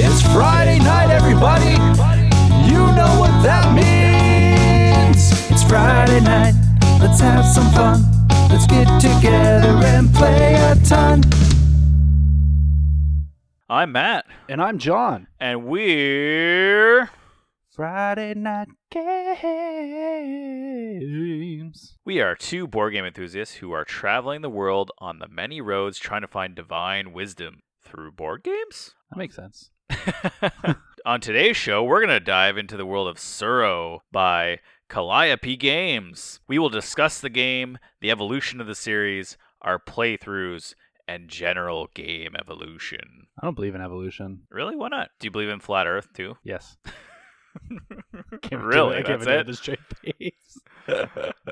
It's Friday night, everybody. You know what that means. It's Friday night. Let's have some fun. Let's get together and play a ton. I'm Matt, And I'm John. and we're Friday night games. we are two board game enthusiasts who are traveling the world on the many roads trying to find divine wisdom through board games. That makes sense. on today's show, we're going to dive into the world of Tsuro by Calliope Games. We will discuss the game, the evolution of the series, our playthroughs, and general game evolution. I don't believe in evolution. Really? Why not? Do you believe in flat Earth too? Yes. really? I That's it it? the straight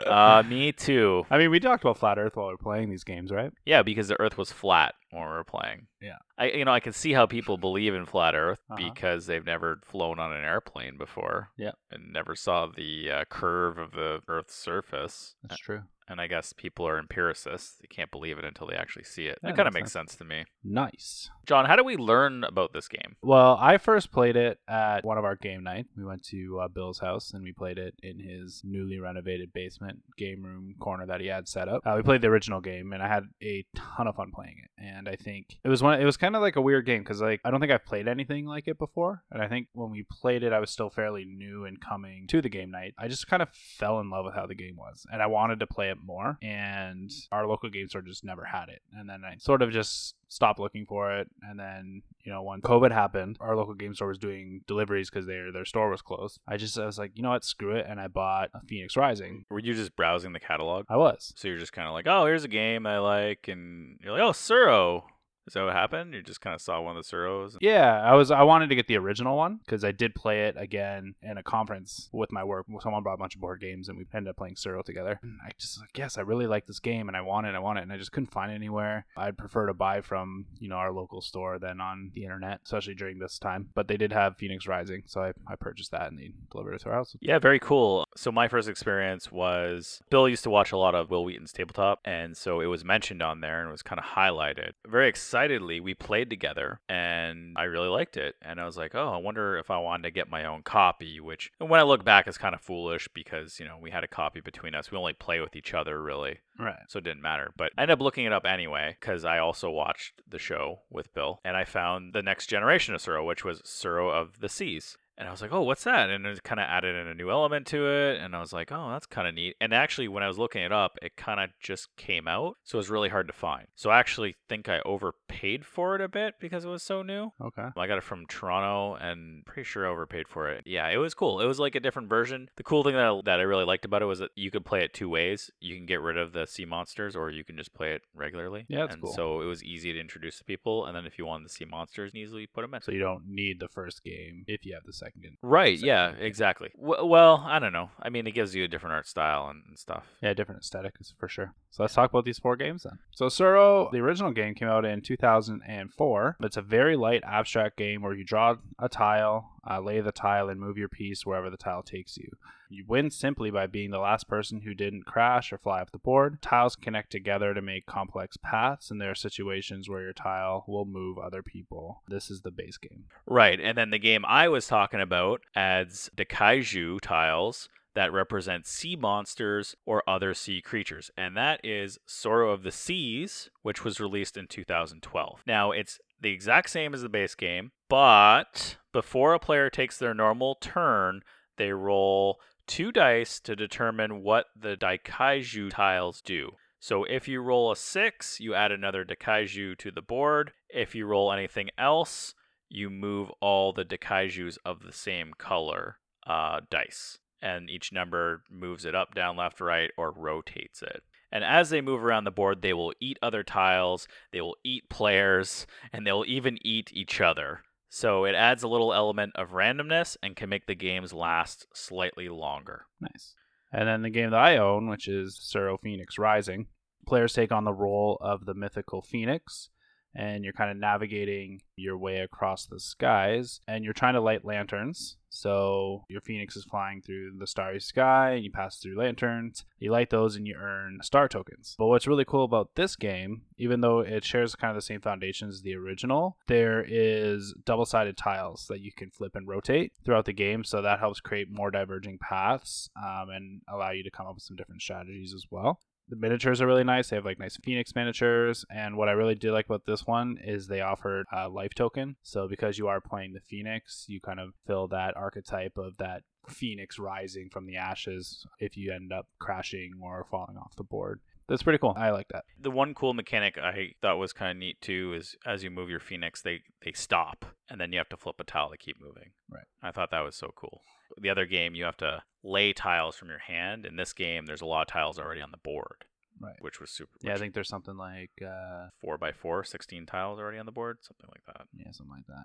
uh, me too. I mean, we talked about flat Earth while we were playing these games, right? Yeah, because the Earth was flat when we were playing. Yeah. I you know I can see how people believe in flat Earth Uh-huh. because they've never flown on an airplane before. Yeah. And never saw the uh, curve of the Earth's surface. That's true. And I guess people are empiricists. They can't believe it until they actually see it. Yeah, that kind of makes makes sense to me. Nice. John, how do we learn about this game? Well, I first played it at one of our game night. We went to uh, Bill's house and we played it in his newly renovated basement game room corner that he had set up. Uh, we played the original game and I had a ton of fun playing it. And I think it was one. It was kind of like a weird game because like I don't think I've played anything like it before. And I think when we played it, I was still fairly new and coming to the game night. I just kind of fell in love with how the game was, and I wanted to play it more. And our local game store just never had it. And then I sort of just stopped looking for it. And then, you know, when COVID happened, our local game store was doing deliveries because their their store was closed. I just I was like, you know what, screw it, and I bought a Phoenix Rising. Were you just browsing the catalog? I was. So you're just kind of like, oh, here's a game I like, and you're like, oh, Tsuro. Is that what happened? You just kind of saw one of the Tsuros. Yeah, I was. I wanted to get the original one because I did play it again in a conference with my work. Someone brought a bunch of board games, and we ended up playing Tsuro together. And I just like, yes, I really like this game, and I want it. I want it, and I just couldn't find it anywhere. I'd prefer to buy from you know our local store than on the internet, especially during this time. But they did have Phoenix Rising, so I, I purchased that, and they delivered it to our house. Yeah, very cool. So my first experience was Bill used to watch a lot of Wil Wheaton's tabletop, and so it was mentioned on there and was kind of highlighted. Very excitedly, we played together, and I really liked it. And I was like, oh, I wonder if I wanted to get my own copy. Which, when I look back, is kind of foolish because you know we had a copy between us. We only play with each other really, Right. so it didn't matter. But I ended up looking it up anyway because I also watched the show with Bill, and I found the next generation of Tsuro, which was Tsuro of the Seas. And I was like, oh, what's that? And it kind of added in a new element to it. And I was like, oh, that's kind of neat. And actually, when I was looking it up, it kind of just came out. So it was really hard to find. So I actually think I overpaid for it a bit because it was so new. Okay. I got it from Toronto and pretty sure I overpaid for it. Yeah, it was cool. It was like a different version. The cool thing that I, that I really liked about it was that you could play it two ways. You can get rid of the sea monsters or you can just play it regularly. Yeah, that's and cool. So it was easy to introduce to people. And then if you wanted to see monsters, you can easily put them in. So you don't need the first game if you have the second game. Right, yeah, exactly. W- well, I don't know. I mean, it gives you a different art style and and stuff. Yeah, different aesthetics for sure. So let's talk about these four games then. So Tsuro, the original game came out in 2004. It's a very light abstract game where you draw a tile, uh, lay the tile, and move your piece wherever the tile takes you. You win simply by being the last person who didn't crash or fly off the board. Tiles connect together to make complex paths, and there are situations where your tile will move other people. This is the base game. Right, and then the game I was talking about adds Daikaiju tiles that represent sea monsters or other sea creatures, and that is Tsuro of the Seas, which was released in 2012. Now, it's the exact same as the base game, but before a player takes their normal turn, they roll two dice to determine what the Daikaiju tiles do. So if you roll a six, you add another Daikaiju to the board. If you roll anything else, you move all the Daikaijus of the same color uh, dice. And each number moves it up, down, left, right, or rotates it. And as they move around the board, they will eat other tiles, they will eat players, and they'll even eat each other. So it adds a little element of randomness and can make the games last slightly longer. Nice. And then the game that I own, which is Tsuro Phoenix Rising, players take on the role of the mythical Phoenix and you're kind of navigating your way across the skies, and you're trying to light lanterns. So your phoenix is flying through the starry sky, and you pass through lanterns. You light those, and you earn star tokens. But what's really cool about this game, even though it shares kind of the same foundations as the original, there is double-sided tiles that you can flip and rotate throughout the game. So that helps create more diverging paths um, and allow you to come up with some different strategies as well the miniatures are really nice. They have like nice Phoenix miniatures. And what I really did like about this one is they offered a life token. So because you are playing the Phoenix, you kind of fill that archetype of that Phoenix rising from the ashes if you end up crashing or falling off the board. That's pretty cool. I like that. The one cool mechanic I thought was kind of neat too is as you move your phoenix, they they stop and then you have to flip a tile to keep moving. Right. I thought that was so cool. The other game you have to lay tiles from your hand. In this game, there's a lot of tiles already on the board, Right. which was super. Yeah, I think there's something like uh, four by four, 16 tiles already on the board, something like that. yeah, something like that.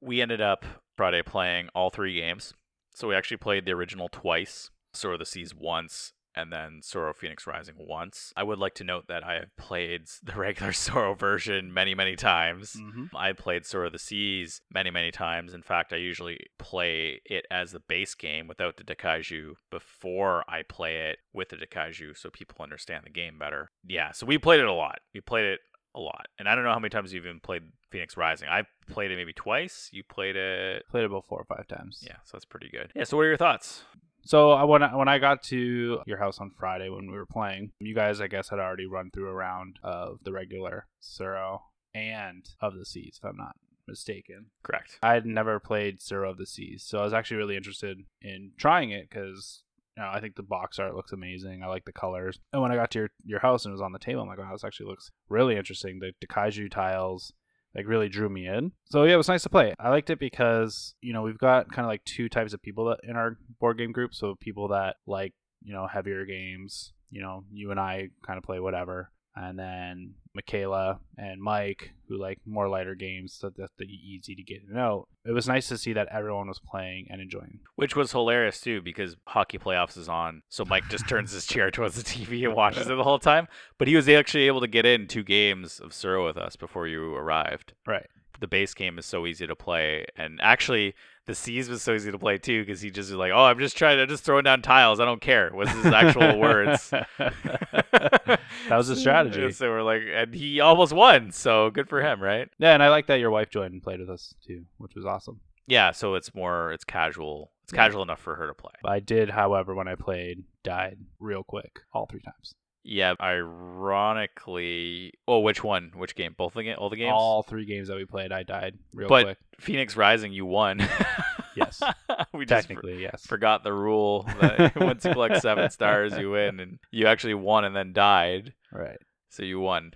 We ended up Friday playing all three games. So we actually played the original twice, Tsuro of the Seas once, and then Tsuro Phoenix Rising once. I would like to note that I have played the regular Tsuro version many, many times. Mm-hmm. I played Tsuro of the Seas many, many times. In fact, I usually play it as the base game without the Daikaiju before I play it with the Daikaiju so people understand the game better. Yeah, so we played it a lot. We played it a lot. And I don't know how many times you've even played Phoenix Rising. I've played it maybe twice. You played it. Played about four or five times. Yeah, so that's pretty good. Yeah, so what are your thoughts? So I, when I, when I got to your house on Friday when we were playing, you guys I guess had already run through a round of the regular Tsuro and of the Seas, if I'm not mistaken. Correct. I had never played Tsuro of the Seas, so I was actually really interested in trying it because you know, I think the box art looks amazing. I like the colors. And when I got to your, your house and it was on the table, I'm like, wow, this actually looks really interesting. The, the kaiju tiles like really drew me in. So yeah, it was nice to play. I liked it because you know we've got kind of like two types of people that in our board game group. So people that like you know heavier games. You know, you and I kind of play whatever, and then Michaela and Mike who like more lighter games so that they're easy to get to know. It was nice to see that everyone was playing and enjoying. Which was hilarious too because hockey playoffs is on. So Mike just turns his chair towards the TV and watches it the whole time. But he was actually able to get in two games of Tsuro with us before you arrived. Right. The base game is so easy to play. And actually, the Seas was so easy to play too because he just was like, oh, I'm just trying to just throwing down tiles. I don't care. Was his actual words. that was the strategy. So we're like, and he almost won. So good for him, right? Yeah, and I like that your wife joined and played with us too, which was awesome. Yeah. So it's more, it's casual. It's Yeah. casual enough for her to play. I did, however, when I played, died real quick all three times. Yeah, ironically, oh, which one? Which game? Both the game, all the games. All three games that we played, I died real But- quick. Phoenix Rising, you won. Yes, we for- technically, yes. forgot the rule that once you collect seven stars, you win, and you actually won and then died, right. so you won.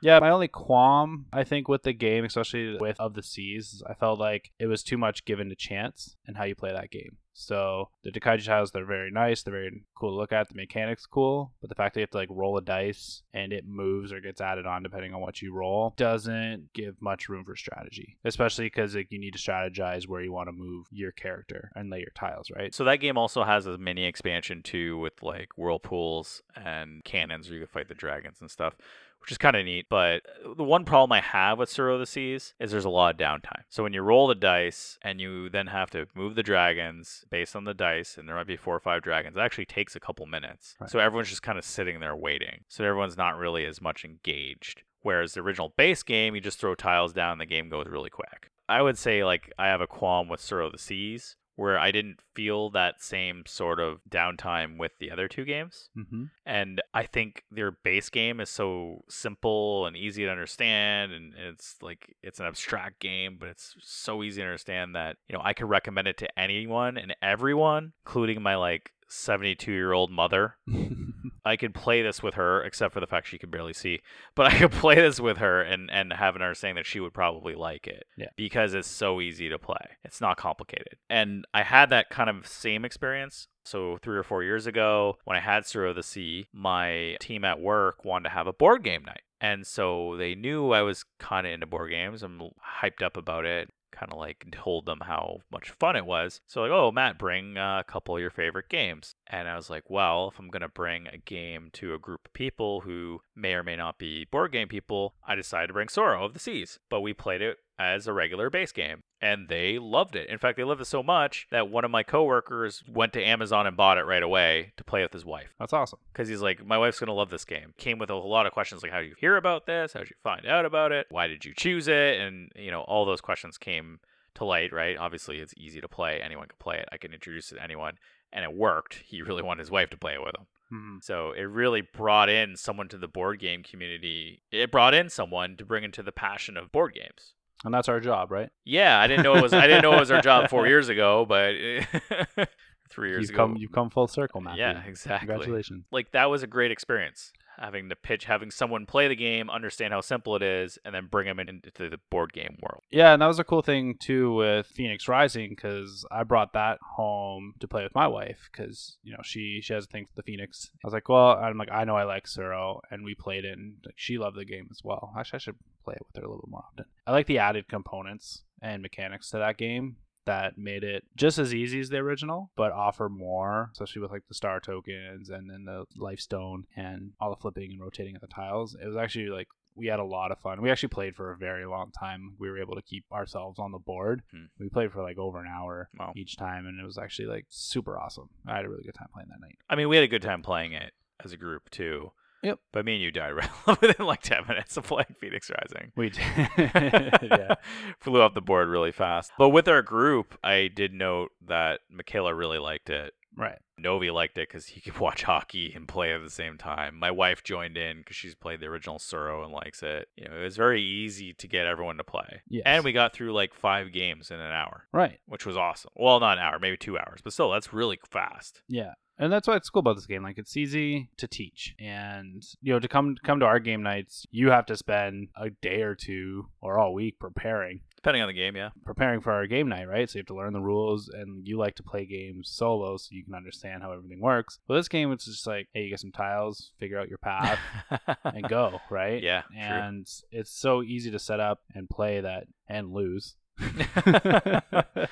Yeah, my only qualm, I think, with the game, especially with Of the Seas, I felt like it was too much given to chance and how you play that game. So the Daikaiju tiles, they're very nice, they're very cool to look at, the mechanics cool, but the fact that you have to like roll a dice and it moves or gets added on depending on what you roll doesn't give much room for strategy. Especially because like you need to strategize where you want to move your character and lay your tiles, right? so that game also has a mini expansion too, with like whirlpools and cannons where you can fight the dragons and stuff. Which is kind of neat, but uh, the one problem I have with Tsuro of the Seas is there's a lot of downtime. So when you roll the dice and you then have to move the dragons based on the dice, and there might be four or five dragons, it actually takes a couple minutes. Right. So everyone's just kind of sitting there waiting. So everyone's not really as much engaged. Whereas the original base game, you just throw tiles down, and the game goes really quick. I would say like I have a qualm with Tsuro of the Seas, where I didn't feel that same sort of downtime with the other two games. Mm-hmm. And I think their base game is so simple and easy to understand. And it's like, it's an abstract game, but it's so easy to understand that, you know, I could recommend it to anyone and everyone, including my like 72 year old mother. I could play this with her, except for the fact she could barely see. But I could play this with her and, and have an understanding that she would probably like it. Yeah. Because it's so easy to play. It's not complicated. And I had that kind of same experience. So three or four years ago, when I had of the Sea, my team at work wanted to have a board game night. And so they knew I was kind of into board games. I'm hyped up about it kind of like told them how much fun it was. So like, oh Matt, bring uh, a couple of your favorite games. And I was like, well, if I'm gonna bring a game to a group of people who may or may not be board game people, I decided to bring Tsuro of the Seas. But we played it as a regular base game and they loved it. In fact, they loved it so much that one of my coworkers went to Amazon and bought it right away to play with his wife That's awesome. because he's like, my wife's gonna love this game. Came with a lot of questions like, how did you hear about this? How did you find out about it? Why did you choose it? And you know, all those questions came to light. Right? Obviously, it's easy to play. Anyone can play it. I can introduce it to anyone, and it worked. He really wanted his wife to play it with him. Mhm. So it really brought in someone to the board game community. It brought in someone to bring into the passion of board games. And that's our job, right? Yeah, I didn't know it was. I didn't know it was our job four years ago, but three years You've ago. come, you've come full circle, Matthew. yeah, exactly. Congratulations. Like that was a great experience. Having to pitch, having someone play the game, understand how simple it is, and then bring them into the board game world. Yeah, and that was a cool thing too with Phoenix Rising because I brought that home to play with my wife because you know she she has a thing for the Phoenix. I was like, well, I'm like I know I like Tsuro, and we played it, and like, she loved the game as well. Actually, I should play it with her a little bit more often. I like the added components and mechanics to that game that made it just as easy as the original, but offer more, especially with like the star tokens and then the life stone and all the flipping and rotating of the tiles. It was actually like we had a lot of fun. We actually played for a very long time. We were able to keep ourselves on the board. Hmm. We played for like over an hour Wow. each time, and it was actually like super awesome. I had a really good time playing that night. I mean, we had a good time playing it as a group too. Yep. But me and you died right within like ten minutes of playing Phoenix Rising. We did. yeah. Flew off the board really fast. But with our group, I did note that Michaela really liked it. Right. Novi liked it because he could watch hockey and play at the same time. My wife joined in because she's played the original Tsuro and likes it. You know, it was very easy to get everyone to play. Yes. And we got through like five games in an hour, Right. which was awesome. Well, not an hour, maybe two hours, but still, that's really fast. Yeah. And that's what's cool about this game. Like it's easy to teach, and you know to come come to our game nights, you have to spend a day or two or all week preparing Depending on the game, yeah. preparing for our game night, right? So you have to learn the rules, and you like to play games solo, so you can understand how everything works. Well, this game, it's just like, hey, you get some tiles, figure out your path, and go, right? Yeah, true. And it's so easy to set up and play that and lose. but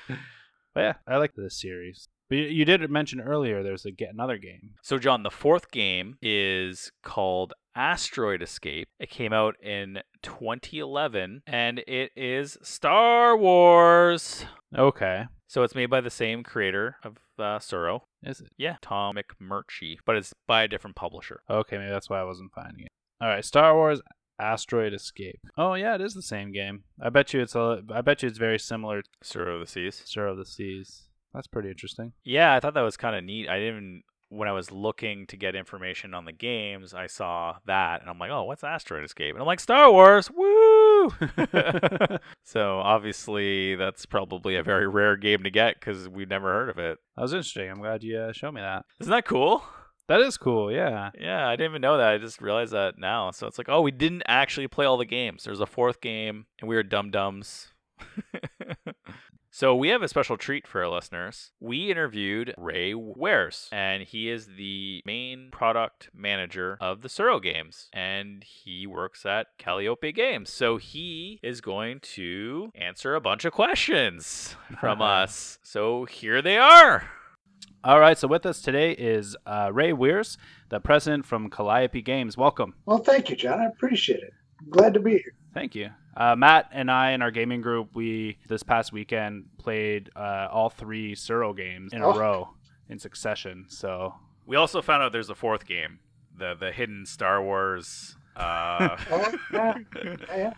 yeah, I like this series. But you, you did mention earlier there's a get another game. So, John, the fourth game is called Asteroid Escape. It came out in 2011 and it is Star Wars. Okay, So, it's made by the same creator of uh, Tsuro. is it? Yeah, Tom McMurtry, but it's by a different publisher. Okay, maybe that's why I wasn't finding it. All right, Star Wars Asteroid Escape. Oh yeah, it is the same game. I bet you it's a. I bet you it's very similar to Tsuro of the Seas. Star of the Seas. That's pretty interesting. Yeah, I thought that was kind of neat. I didn't. When I was looking to get information on the games, I saw that, and I'm like, "Oh, what's Asteroid Escape?" And I'm like, "Star Wars, woo!" so obviously, that's probably a very rare game to get because we've never heard of it. That was interesting. I'm glad you uh, showed me that. Isn't that cool? That is cool. Yeah. Yeah, I didn't even know that. I just realized that now. So it's like, oh, we didn't actually play all the games. There's a fourth game, and we were dum dums. so we have a special treat for our listeners. We interviewed Ray Wehrs, and he is the main product manager of the Tsuro games, and he works at Calliope Games. So he is going to answer a bunch of questions from us. So here they are. All right. So with us today is uh, Ray Wehrs, the president from Calliope Games. Welcome. Well, thank you, John. I appreciate it. Glad to be here. Thank you. Uh, Matt and I in our gaming group, we this past weekend played uh, all three Tsuro games in a Oh. row in succession. So We also found out there's a fourth game, the the hidden Star Wars, uh, Oh, yeah, yeah.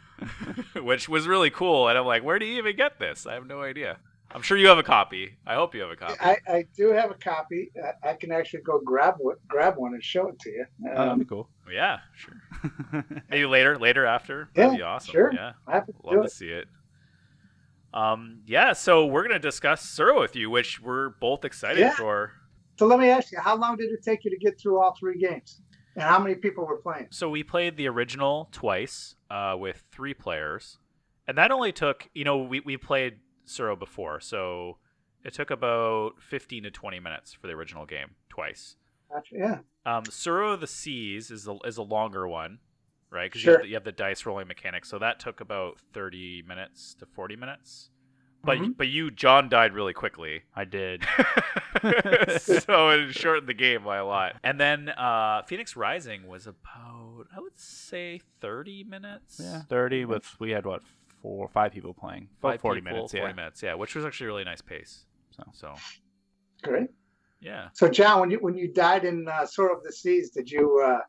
which was really cool. And I'm like, where do you even get this? I have no idea. I'm sure you have a copy. I hope you have a copy. I, I do have a copy. I, I can actually go grab one, grab one and show it to you. uh, that'd Um, be cool. yeah, sure. Maybe later, later after. Yeah, That'd be awesome. sure. Yeah, happy to love do to it. see it. Um, yeah. So we're gonna discuss Tsuro with you, which we're both excited Yeah. for. So let me ask you, how long did it take you to get through all three games? And how many people were playing? So we played the original twice uh, with three players, and that only took you know we we played Tsuro before, so it took about fifteen to twenty minutes for the original game twice. Gotcha. Yeah. Um, Tsuro of the Seas is a, is a longer one, right? Because you, Sure. have the- you have the dice rolling mechanic, so that took about thirty minutes to forty minutes. But Mhm. but you John died really quickly. I did. so it shortened the game by a lot. And then uh, Phoenix Rising was about I would say 30 minutes. Yeah, thirty with we had what four, five people playing. About Five forty people, minutes. 40 Yeah. minutes, yeah, which was actually a really nice pace. So. So, Great. yeah. So, John, when you when you died in uh, Tsuro of the Seas, did you? Uh,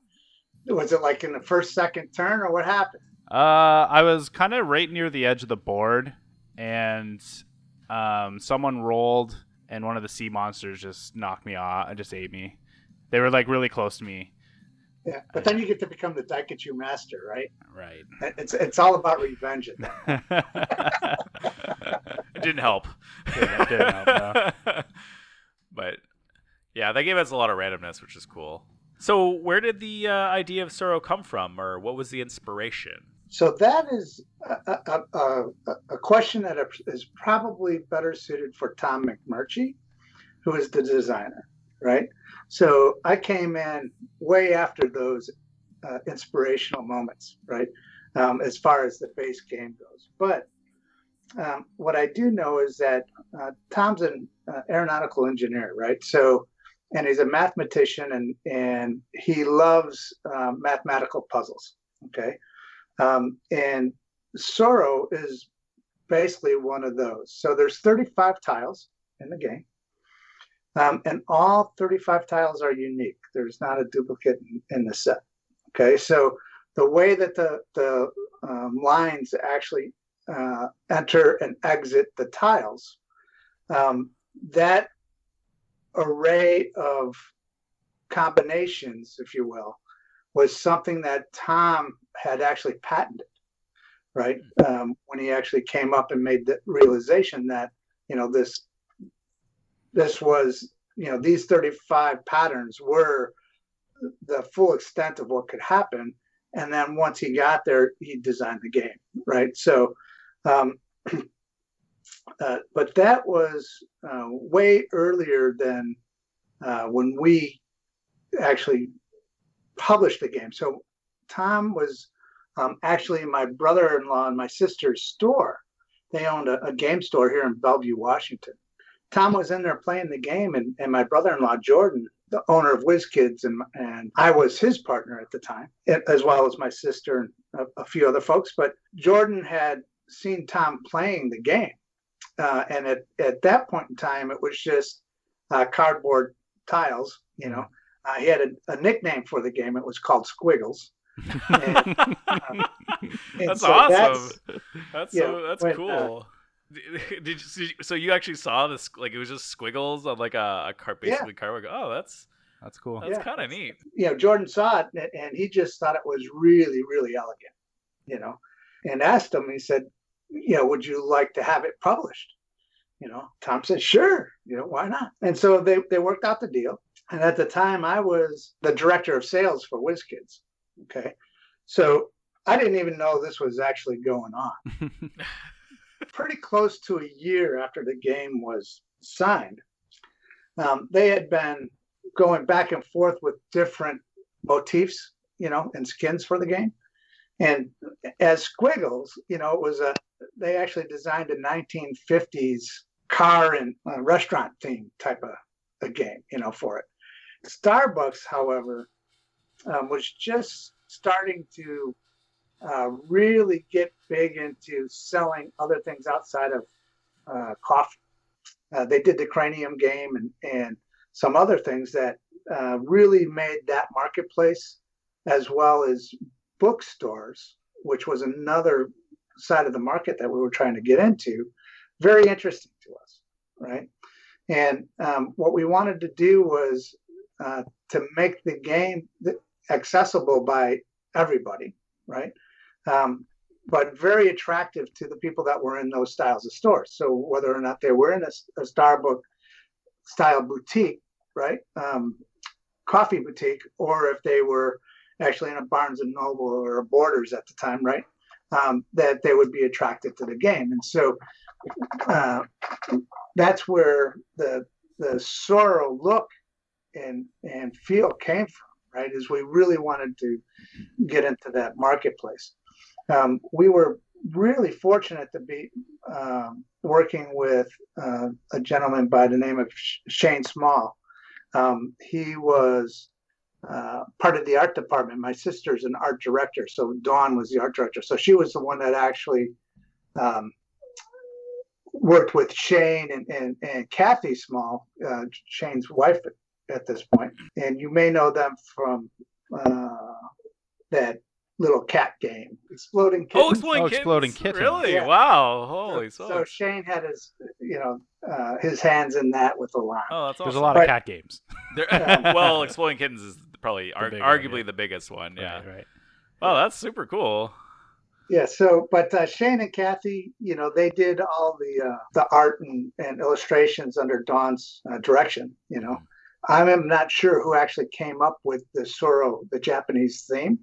was it like in the first, second turn, or what happened? Uh, I was kind of right near the edge of the board, and um, someone rolled, and one of the sea monsters just knocked me off. and just ate me. They were like really close to me. Yeah, but then you get to become the Daikaiju master, right? Right. It's it's all about revenge. At that. It didn't help. Didn't- didn't help, but yeah, that game has a lot of randomness, which is cool. So, where did the uh, idea of Tsuro come from, or what was the inspiration? So that is a, a, a, a question that is probably better suited for Tom McMurtry, who is the designer, right? So I came in way after those uh, inspirational moments, right? Um, as far as the base game goes. But um, what I do know is that uh, Tom's an uh, aeronautical engineer, right? So, and he's a mathematician and, and he loves uh, mathematical puzzles, okay? Um, and Tsuro is basically one of those. So there's 35 tiles in the game, um, and all 35 tiles are unique. There's not a duplicate in, in the set. Okay, so the way that the the um, lines actually uh, enter and exit the tiles, um, that array of combinations, if you will, was something that Tom had actually patented, right? Um, when he actually came up and made the realization that you know this this was you know these 35 patterns were the full extent of what could happen and then once he got there he designed the game right so um, uh, but that was uh, way earlier than uh, when we actually published the game. So Tom was um, actually my brother-in-law and my sister's store. They owned a, a, game store here in Bellevue, Washington. Tom was in there playing the game, and, and my brother-in-law Jordan, the owner of WizKids, and and I was his partner at the time, as well as my sister and a, a few other folks. But Jordan had seen Tom playing the game, uh, and at, at that point in time, it was just uh, cardboard tiles, you know. Uh, he had a, a, nickname for the game. It was called Squiggles. And, uh, that's so awesome. That's, that's yeah, so that's when, uh, cool. Did you see, so you actually saw this like it was just squiggles on like a, a car basically cardboard. Oh, that's That's cool. that's Yeah. kind of neat. you know, Jordan saw it and- and he just thought it was really, really elegant, you know, and asked him, he said, you know, would you like to have it published? You know, Tom said, sure, you know, why not? And so they, they worked out the deal. And at the time, I was the director of sales for WizKids. Okay. So I didn't even know this was actually going on. Pretty close to a year after the game was signed, um, they had been going back and forth with different motifs, you know, and skins for the game. And as Squiggles, you know, it was a they actually designed a 1950s car and uh, restaurant theme type of a game, you know, for it. Starbucks, however, um, was just starting to uh, really get big into selling other things outside of uh, coffee. Uh, they did the Cranium game and and some other things that uh, really made that marketplace, as well as bookstores, which was another side of the market that we were trying to get into, very interesting to us, right? And um, what we wanted to do was uh, to make the game accessible by everybody, right? Um, but very attractive to the people that were in those styles of stores. So whether or not they were in a, a Starbucks style boutique, right, um, coffee boutique, or if they were actually in a Barnes and Noble or a Borders at the time, right, um, that they would be attracted to the game. And so uh, that's where the the Tsuro look and and feel came from, right? Is we really wanted to get into that marketplace. Um, we were really fortunate to be um, working with uh, a gentleman by the name of Shane Small. Um, he was uh, part of the art department. My sister's an art director, so Dawn was the art director. So she was the one that actually um, worked with Shane and, and, and Kathy Small, uh, Shane's wife at, this point. And you may know them from uh, that little cat game, Exploding Kittens. Oh, Exploding, oh, Kittens. Exploding Kittens. Really? Yeah. Wow. Holy so, so, so Shane had his, you know, uh, his hands in that with the line. Oh, that's awesome. There's a lot But- of cat games. There, Yeah. well, Exploding Kittens is probably ar- big one, arguably yeah. the biggest one. Yeah. Right, right. Wow, that's super cool. Yeah. So, but uh, Shane and Kathy, you know, they did all the uh, the art and, and illustrations under Dawn's uh, direction. You know, I am not sure who actually came up with the Tsuro, the Japanese theme,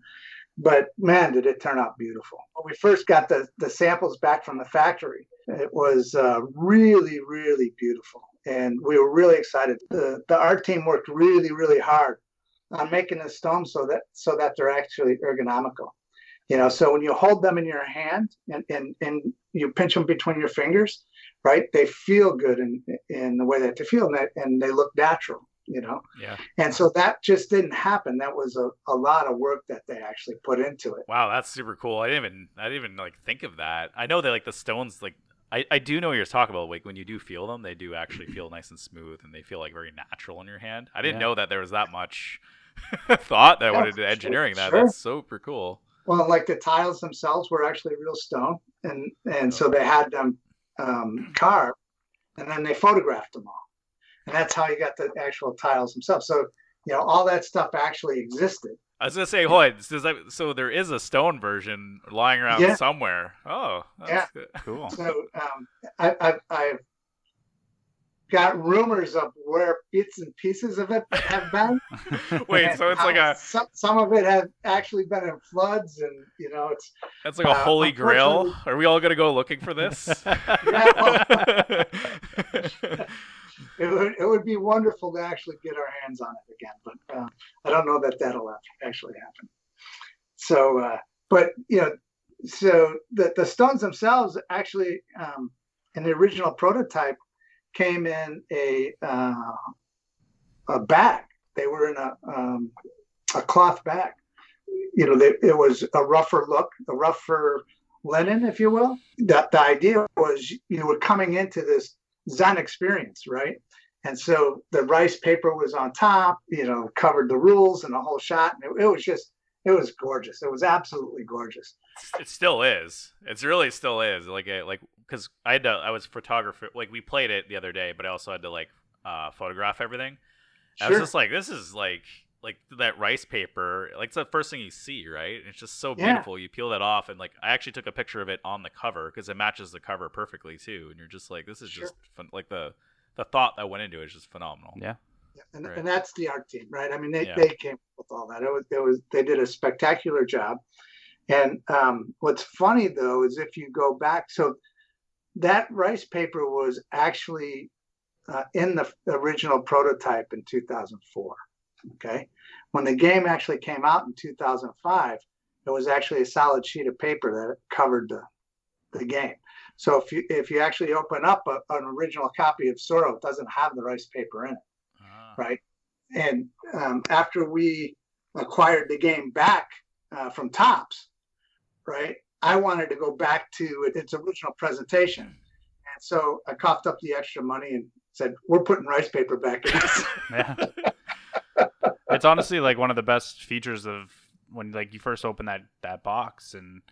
but man, did it turn out beautiful. When we first got the the samples back from the factory, it was uh, really, really beautiful, and we were really excited. The the art team worked really, really hard on making the stones so that so that they're actually ergonomical. You know, so when you hold them in your hand and, and, and you pinch them between your fingers, right? They feel good in in the way that they feel, and, they, and they look natural. You know, Yeah. and so that just didn't happen. That was a, a lot of work that they actually put into it. Wow, that's super cool. I didn't even I didn't even like think of that. I know that like the stones like I, I do know what you're talking about. Like when you do feel them, they do actually feel nice and smooth, and they feel like very natural in your hand. I didn't Yeah. know that there was that much thought that Yeah, went into sure, engineering that. sure. That's super cool. Well, like the tiles themselves were actually real stone, and and so they had them um, carved, and then they photographed them all, and that's how you got the actual tiles themselves. So you know, all that stuff actually existed. I was gonna say, hold on, that, so there is a stone version lying around Yeah. somewhere. Oh, that's Yeah. good. Cool. So um, I, I, I've got rumors of where bits and pieces of it have been. Wait, so it's like a some, some of it has actually been in floods, and you know, it's that's like a uh, holy grail. Are we all gonna go looking for this? it would, it would be wonderful to actually get our hands on it again, but uh, I don't know that that'll actually happen. So, uh, but you know, so the the stones themselves actually um, in the original prototype came in a uh, a bag. They were in a um, a cloth bag. You know, they, it was a rougher look, a rougher linen, if you will. That the idea was you were coming into this Zen experience, right? And so the rice paper was on top, you know, covered the rules and the whole shot. And it, it was just, it was gorgeous. It was absolutely gorgeous. it still is. It's really still is. Like a, like because I had to, I was photographer. Like we played it the other day, but I also had to like uh, photograph everything. Sure. I was just like, this is like like that rice paper. Like it's the first thing you see, right? It's just so Yeah. beautiful. You peel that off, and like I actually took a picture of it on the cover because it matches the cover perfectly too. And you're just like, this is Sure. just fun. like the the thought that went into it is just phenomenal. Yeah. Yeah, and, Right. and that's the art team, right? I mean, they, Yeah. they came up with all that. It was, it was, they did a spectacular job. And um, what's funny though is if you go back, so that rice paper was actually uh, in the original prototype in 2004. Okay, when the game actually came out in 2005, it was actually a solid sheet of paper that covered the the game. So if you if you actually open up a, an original copy of Tsuro, it doesn't have the rice paper in it Ah. right? And um, after we acquired the game back uh, from Topps, right? I wanted to go back to its original presentation, and so I coughed up the extra money and said, "We're putting rice paper back in this." Yeah. it's honestly like one of the best features of when like you first open that that box and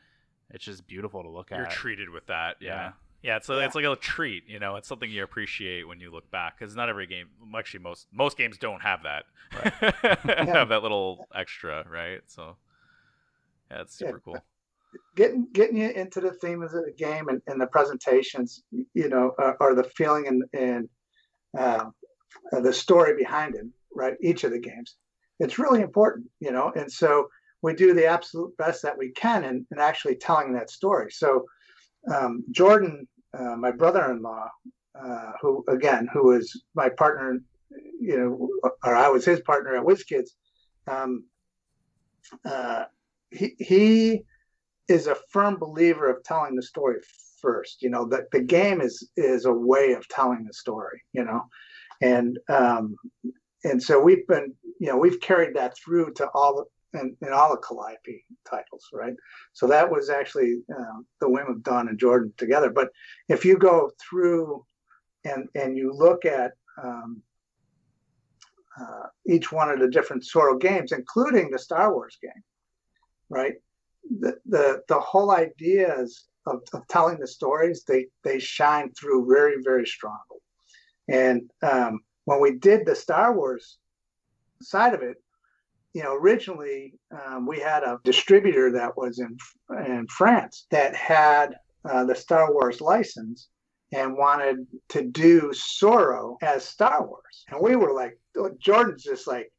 it's just beautiful to look at. You're treated with that, yeah. Yeah. Yeah, it's a, Yeah. it's like a treat, you know. It's something you appreciate when you look back, because not every game, actually, most most games don't have that, have that little extra, right? So, yeah, it's Yeah. super cool. getting getting you into the theme of the game and, and the presentations, you know, or, or the feeling and and um, uh, the story behind it, right? Each of the games, it's really important, you know, and so we do the absolute best that we can in, in actually telling that story. So um, Jordan, uh, my brother-in-law, uh, who again, who was my partner, you know, or I was his partner at WizKids, um, uh, he he is a firm believer of telling the story first. You know, that the game is is a way of telling the story. You know, and um, and so we've been, you know, we've carried that through to all the in, in all the Calliope titles, right? So that was actually uh, the whim of Dawn and Jordan together. But if you go through and and you look at um, uh, each one of the different Tsuro games, including the Star Wars game, right? The the the whole ideas of, of telling the stories they they shine through very very strongly, and um, when we did the Star Wars side of it, you know, originally um, we had a distributor that was in in France that had uh, the Star Wars license and wanted to do Tsuro as Star Wars, and we were like, Jordan's just like,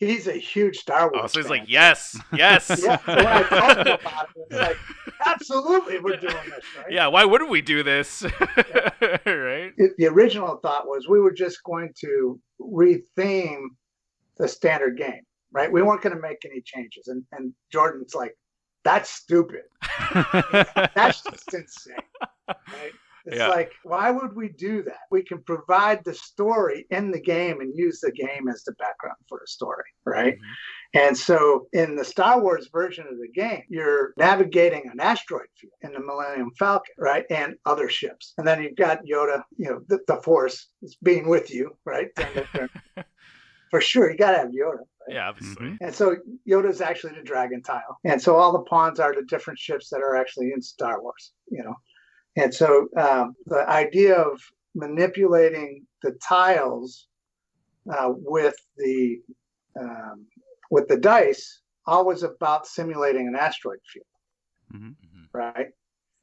he's a huge Star oh, Wars. Oh, so he's fan. like, yes, yes. yeah. When I told about it, it's like, absolutely, we're doing this, right? Yeah, why wouldn't we do this? right? It, the original thought was we were just going to retheme the standard game, right? We weren't going to make any changes, and and Jordan's like, that's stupid. That's just insane, right? It's Yeah. like, why would we do that? We can provide the story in the game and use the game as the background for the story, right? Mm-hmm. And so in the Star Wars version of the game, you're navigating an asteroid field in the Millennium Falcon, right? And other ships. And then you've got Yoda, you know, the, the Force is being with you, right? Uh, for sure, you got to have Yoda. Right? Yeah, obviously. Mm-hmm. And so Yoda's actually the dragon tile. And so all the pawns are the different ships that are actually in Star Wars, you know. And so um, the idea of manipulating the tiles uh, with the um, with the dice always about simulating an asteroid field, mm-hmm. right?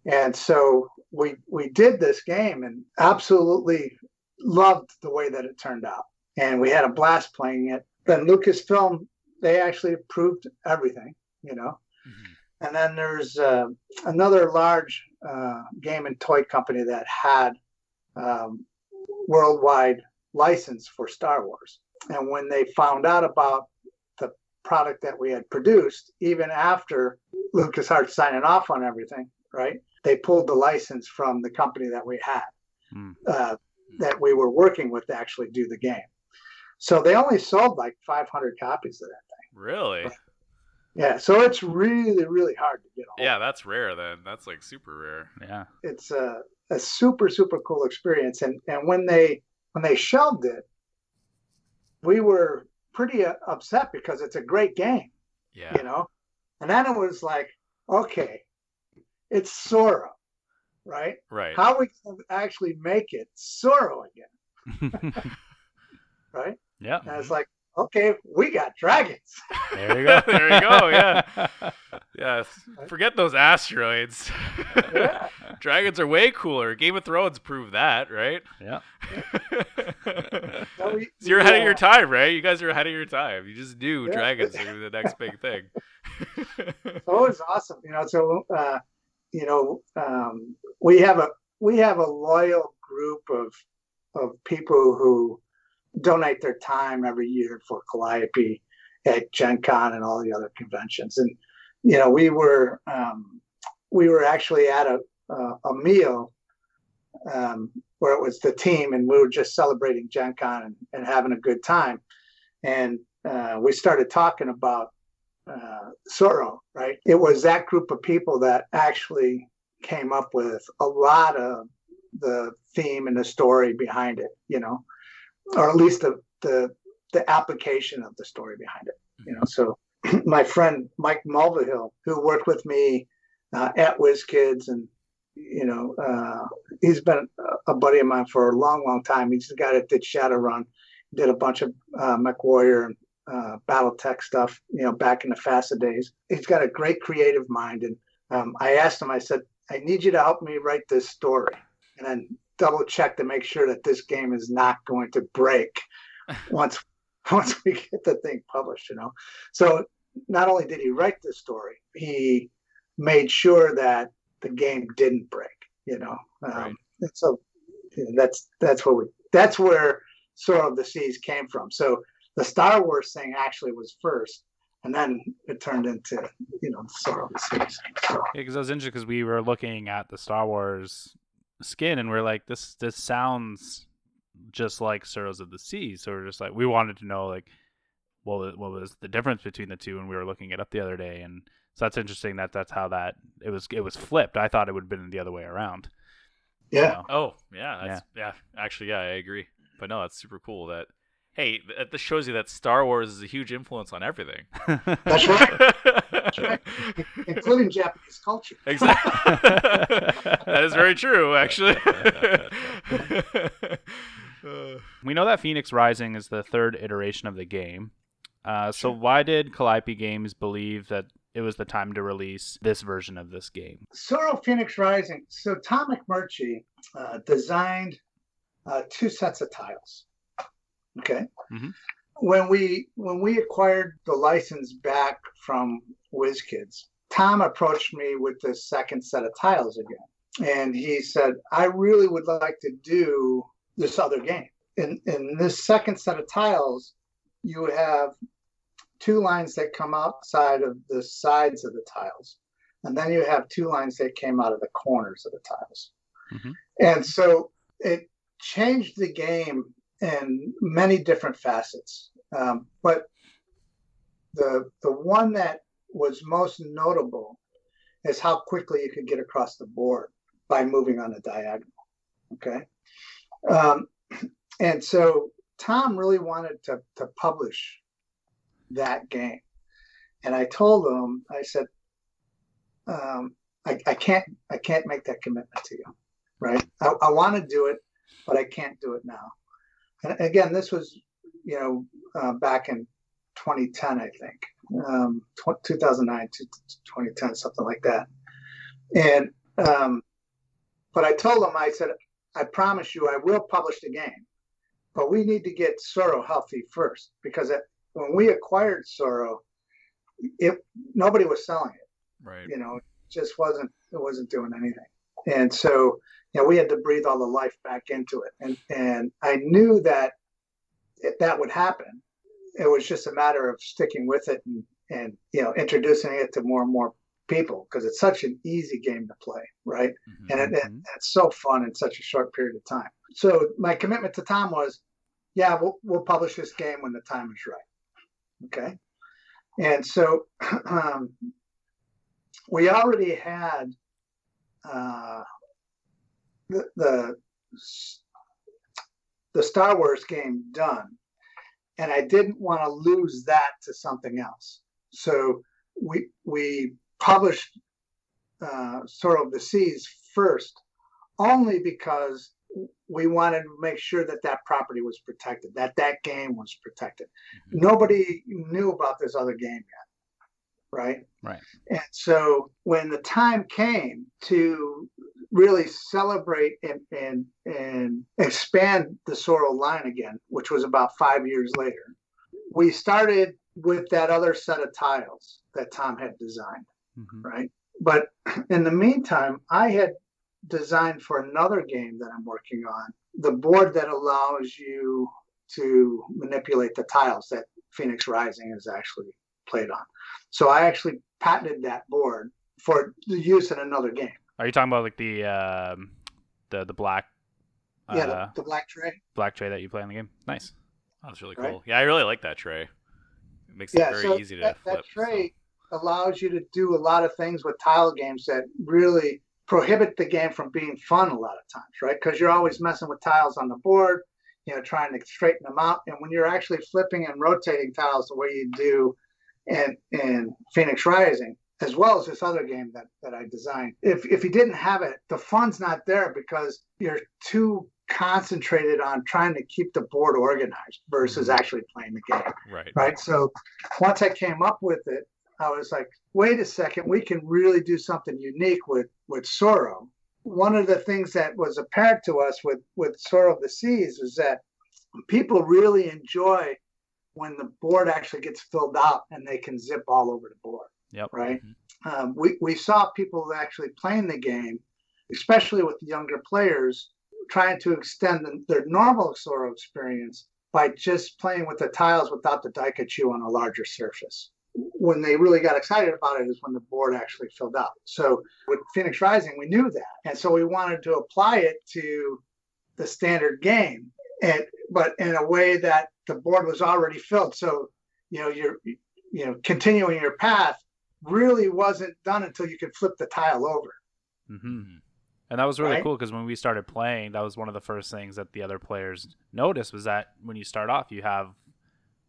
And so we we did this game and absolutely loved the way that it turned out, and we had a blast playing it. Then Lucasfilm they actually approved everything, you know. Mhm. And then there's uh, another large uh, game and toy company that had um, worldwide license for Star Wars. And when they found out about the product that we had produced, even after LucasArts signing off on everything, right? They pulled the license from the company that we had, Hmm. uh, that we were working with to actually do the game. So they only sold like 500 copies of that. Thing. Really? Yeah, so it's really, really hard to get hold. Yeah, that's rare then. That's like super rare. Yeah. it's a, a super super cool experience and and when they when they shelved it we were pretty uh, upset because it's a great game Yeah. you know and then it was like okay it's Tsuro right Right. how we can actually make it Tsuro again right yeah. and it's like okay we got dragons There you go. There you go, yeah. Yeah. Forget those asteroids. Yeah. Dragons are way cooler. Game of Thrones proved that, right? yeah. So we- you're ahead of your time, right? You guys are ahead of your time. You just knew Yeah. dragons were the next big thing. So it was awesome, you know. So uh, you know, um, we have a we have a loyal group of of people who donate their time every year for Calliope at Gen Con and all the other conventions. And you know, we were um, we were actually at a a, a meal um, where it was the team, and we were just celebrating Gen Con and, and having a good time. And uh, we started talking about uh, Tsuro, right? It was that group of people that actually came up with a lot of the theme and the story behind it, you know, or at least the the, the application of the story behind it, you know. So my friend Mike Mulvihill, who worked with me uh, at WizKids and you know, uh, he's been a buddy of mine for a long, long time. He's the guy that did Shadowrun, did a bunch of uh, MechWarrior and uh, BattleTech stuff, you know, back in the FASA days. He's got a great creative mind. And um, I asked him, I said, I need you to help me write this story and then double check to make sure that this game is not going to break once once we get the thing published, you know. So not only did he write the story, he made sure that the game didn't break, you know. Um, Right. and so you know, that's that's where we that's where Tsuro of the Seas came from. So the Star Wars thing actually was first, and then it turned into you know Tsuro of the Seas. So, Yeah, because I was interested because we were looking at the Star Wars skin and we're like, this this sounds just like Tsuros of the sea So we're just like, we wanted to know like, what was, what was the difference between the two? And we were looking it up the other day, and so that's interesting that that's how that it was it was flipped. I thought it would have been the other way around. you yeah, know? Oh, yeah, that's, yeah. Actually, yeah, I agree. But no, that's super cool. That hey, th- this shows you that Star Wars is a huge influence on everything. That's right. That's right. including Japanese culture. Exactly. that is very true, actually. Uh, we know that Phoenix Rising is the third iteration of the game. Uh, so why did Calliope Games believe that it was the time to release this version of this game? Tsuro Phoenix Rising. So Tom McMurtry uh, designed uh, two sets of tiles. Okay. Mhm. When we when we acquired the license back from WizKids, Tom approached me with the second set of tiles again, and he said, "I really would like to do this other game. In in this second set of tiles, you have two lines that come outside of the sides of the tiles." and then you have two lines that came out of the corners of the tiles. Mhm. And so it changed the game in many different facets. Um, but the the one that was most notable is how quickly you could get across the board by moving on a diagonal. Okay. Um, and so Tom really wanted to, to publish that game. And I told him, I said, um, I, I can't I can't make that commitment to you, right? I, I want to do it, but I can't do it now. And again, this was you know uh, back in 2010, I think, um, tw- 2009 to 2010, something like that. And um, but I told him, I said, I promise you, I will publish the game, but we need to get Tsuro healthy first because it, when we acquired Tsuro, it nobody was selling it right. you know, it just wasn't it wasn't doing anything. And so, know, we had to breathe all the life back into it. And and I knew that it, that would happen. It was just a matter of sticking with it and and you know introducing it to more and more people because it's such an easy game to play, right? Mhm. And it, it- it's so fun in such a short period of time. So my commitment to Tom was, yeah, we'll we'll publish this game when the time is right. Okay. And so um, we already had uh, the, the the Star Wars game done, and I didn't want to lose that to something else. So we we published uh, Sword of the Seas first, only because we wanted to make sure that that property was protected, that that game was protected. Mhm. Nobody knew about this other game yet, right? Right. And so when the time came to really celebrate and and, and expand the Tsuro line again, which was about five years later, we started with that other set of tiles that Tom had designed Mhm. right? But in the meantime, I had designed for another game that I'm working on the board that allows you to manipulate the tiles that Phoenix Rising is actually played on. So I actually patented that board for the use in another game. Are you talking about like the um, the the black uh, Yeah, the, the black tray. black tray that you play in the game? Nice. Oh, that's really Right? cool. Yeah, I really like that tray. It makes it very so easy to that, flip. that tray allows you to do a lot of things with tile games that really prohibit the game from being fun a lot of times, right? Because you're always messing with tiles on the board, you know, trying to straighten them out. And when you're actually flipping and rotating tiles the way you do in Phoenix Rising, as well as this other game that, that I designed, if if you didn't have it, the fun's not there because you're too concentrated on trying to keep the board organized versus mm-hmm. actually playing the game right. right? So once I came up with it, I was like, wait a second, we can really do something unique with with Tsuro. One of the things that was apparent to us with with Tsuro of the Seas is that people really enjoy when the board actually gets filled out and they can zip all over the board, Yep. right? Mhm. Um, we we saw people actually playing the game, especially with younger players, trying to extend the, their normal Tsuro experience by just playing with the tiles without the Daikaiju on a larger surface when they really got excited about it is when the board actually filled out. So with Phoenix Rising, we knew that, and so we wanted to apply it to the standard game, and but in a way that the board was already filled. So you know you're you know continuing your path really wasn't done until you could flip the tile over. hmm And that was really Right? cool because when we started playing, that was one of the first things that the other players noticed was that when you start off, you have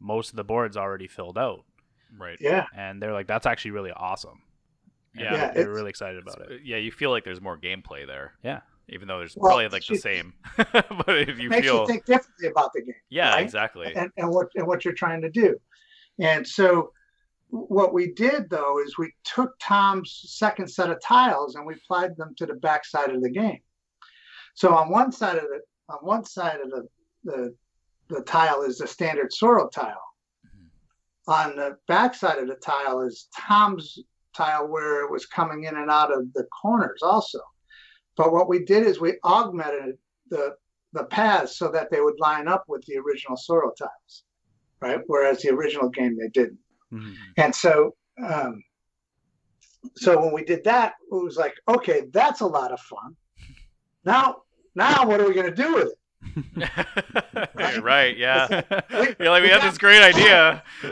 most of the boards already filled out, Right. Yeah, and they're like, "That's actually really awesome." Yeah. they- Yeah, they were it's- really excited about it. Yeah, you feel like there's more gameplay there. Yeah. Even though there's Well, probably like the it- same. but if you makes feel you think differently about the game. Yeah, right? exactly. and, and what and what you're trying to do. And so what we did though is we took Tom's second set of tiles and we applied them to the back side of the game. So on one side of the on one side of the the, the tile is the standard Tsuro tile. Mm-hmm. On the back side of the tile is Tom's tile where it was coming in and out of the corners also. But what we did is we augmented the the paths so that they would line up with the original Tsuro tiles, right? Whereas the original game they didn't. Mhm. And so, um, so when we did that, it was like, okay, that's a lot of fun. Now, now what are we going to do with it? right, yeah. We- You're like, we we had got- this great idea. We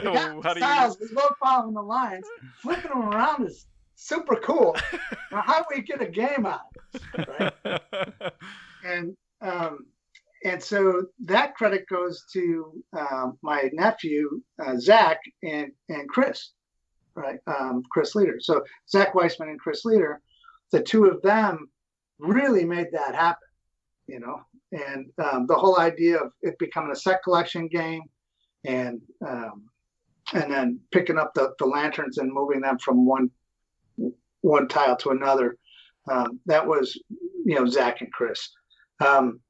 got How the do tiles, we load following the lines, flipping them around is super cool. Now, how do we get a game out? Right? and um, and so that credit goes to um, my nephew uh, Zach and and Chris, right? Um, Chris Leader. So Zach Weissman and Chris Leader, the two of them really made that happen, you know. And um, the whole idea of it becoming a set collection game, and um, and then picking up the, the lanterns and moving them from one one tile to another. Um, that was, you know, Zach and Chris. Um,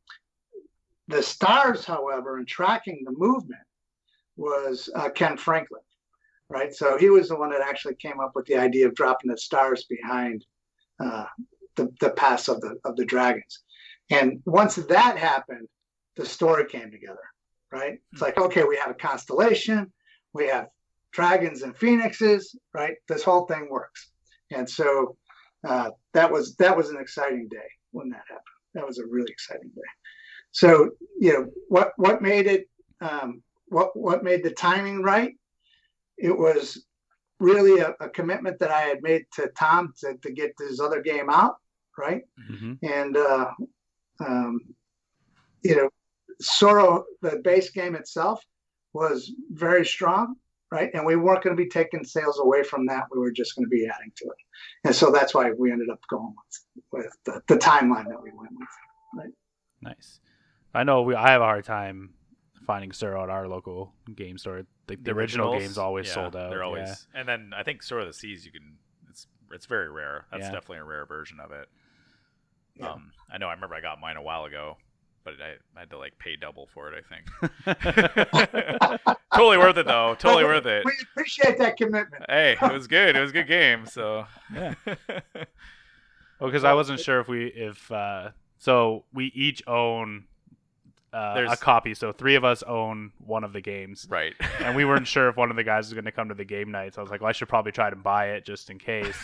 the stars, however, in tracking the movement was uh, Ken Franklin, right? So he was the one that actually came up with the idea of dropping the stars behind uh, the, the pass of the of the dragons. And once that happened, the story came together, right? It's like, okay, we have a constellation, we have dragons and phoenixes, right? This whole thing works. And so uh, that was that was an exciting day when that happened. That was a really exciting day. So you know what what made it um, what what made the timing right? It was really a, a commitment that I had made to Tom to, to get this other game out, right? Mhm. and uh, um, you know, Tsuro, the base game itself was very strong, right? And we weren't going to be taking sales away from that. We were just going to be adding to it, and so that's why we ended up going with, with the, the timeline that we went with. Nice. I know we. I have a hard time finding Tsuro at our local game store. The, the original game's always yeah, sold out. They're always, yeah. and then I think Sword of the Seas. You can. It's it's very rare. That's Yeah. definitely a rare version of it. Yeah. Um, I know. I remember I got mine a while ago, but I, I had to like pay double for it. I think. totally worth it though. Totally worth it. We appreciate that commitment. Hey, it was good. It was a good game. So Yeah. Well, because I wasn't sure if we if uh, so we each own uh, a copy. So three of us own one of the games, right. and we weren't sure if one of the guys was going to come to the game night. So I was like, well, I should probably try to buy it just in case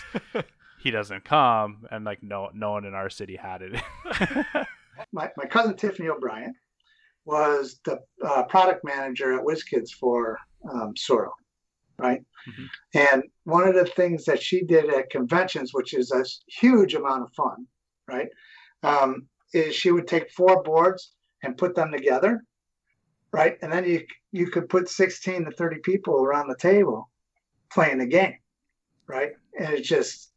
he doesn't come. And like, no, no one in our city had it. My, my cousin Tiffany O'Brien was the uh, product manager at WizKids for um, Tsuro, right? And one of the things that she did at conventions, which is a huge amount of fun, right, um, is she would take four boards and put them together, right, and then you you could put sixteen to thirty people around the table playing the game, right, and it's just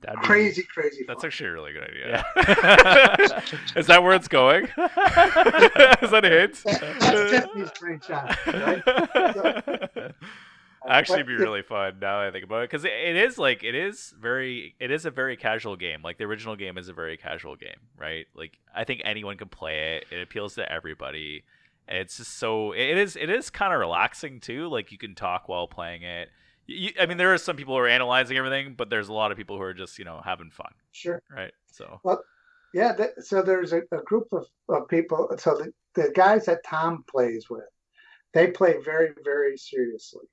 That'd be- crazy, crazy. That's fun. actually a really good idea. Yeah. Is that where it's going? Is that a hint? That's Tiffany's brainchild, right? Actually, be really fun now that I think about it because it, it is like it is very it is a very casual game. Like the original game is a very casual game, right? Like I think anyone can play it. It appeals to everybody. And it's just so it is it is kind of relaxing too. Like you can talk while playing it. You, I mean, there are some people who are analyzing everything, but there's a lot of people who are just you know having fun, Sure. right? So Well, Yeah, th- so there's a, a group of, of people. So the, the guys that Tom plays with, they play very, very seriously.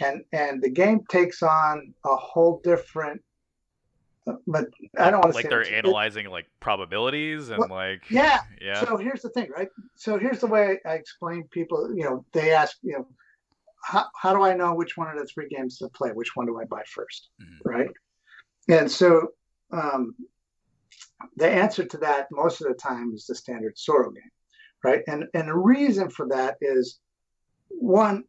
and and the game takes on a whole different. Uh, but I don't want to like say they're it- analyzing like probabilities and Well, like yeah. yeah So here's the thing, right? So here's the way I explain people. You know, they ask, you know, how, how do I know which one of the three games to play? Which one do I buy 1st Mhm. right? And so um, the answer to that most of the time is the standard Tsuro game, right? And and the reason for that is one,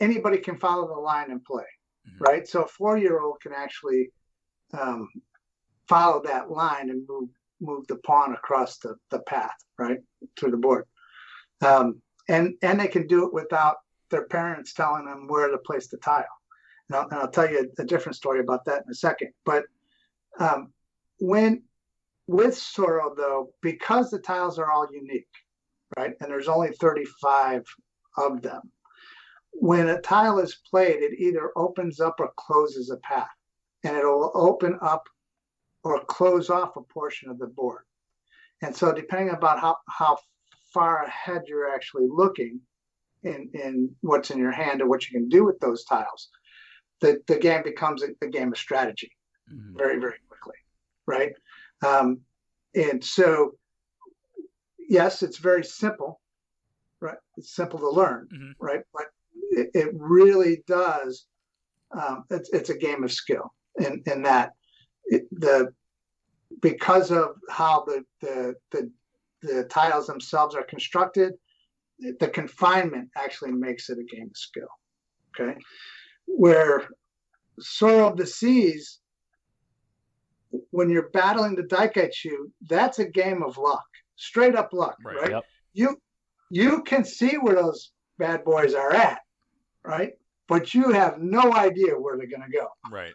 anybody can follow the line and play, Mhm. right? So a four-year-old can actually um, follow that line and move move the pawn across the, the path, right, to the board. Um, and and they can do it without their parents telling them where to place the tile. And I'll, and I'll tell you a, different story about that in a second. But um, when with Tsuro though, because the tiles are all unique, right, and there's only 35 of them, when a tile is played, it either opens up or closes a path, and it'll open up or close off a portion of the board. And so, depending about how, how far ahead you're actually looking in, in what's in your hand and what you can do with those tiles, the, the game becomes a, a game of strategy Mhm. very, very quickly, right? Um, and so, yes, it's very simple, right? It's simple to learn, Mhm. right? But it, it really does. Um, it's it's a game of skill, in in that it, the because of how the, the the the tiles themselves are constructed, the confinement actually makes it a game of skill. Okay, where Tsuro of the Seas when you're battling the Daikaiju, that's a game of luck, straight up luck, Right. right? Yep. You you can see where those bad boys are at, right? But you have no idea where they're going to go. right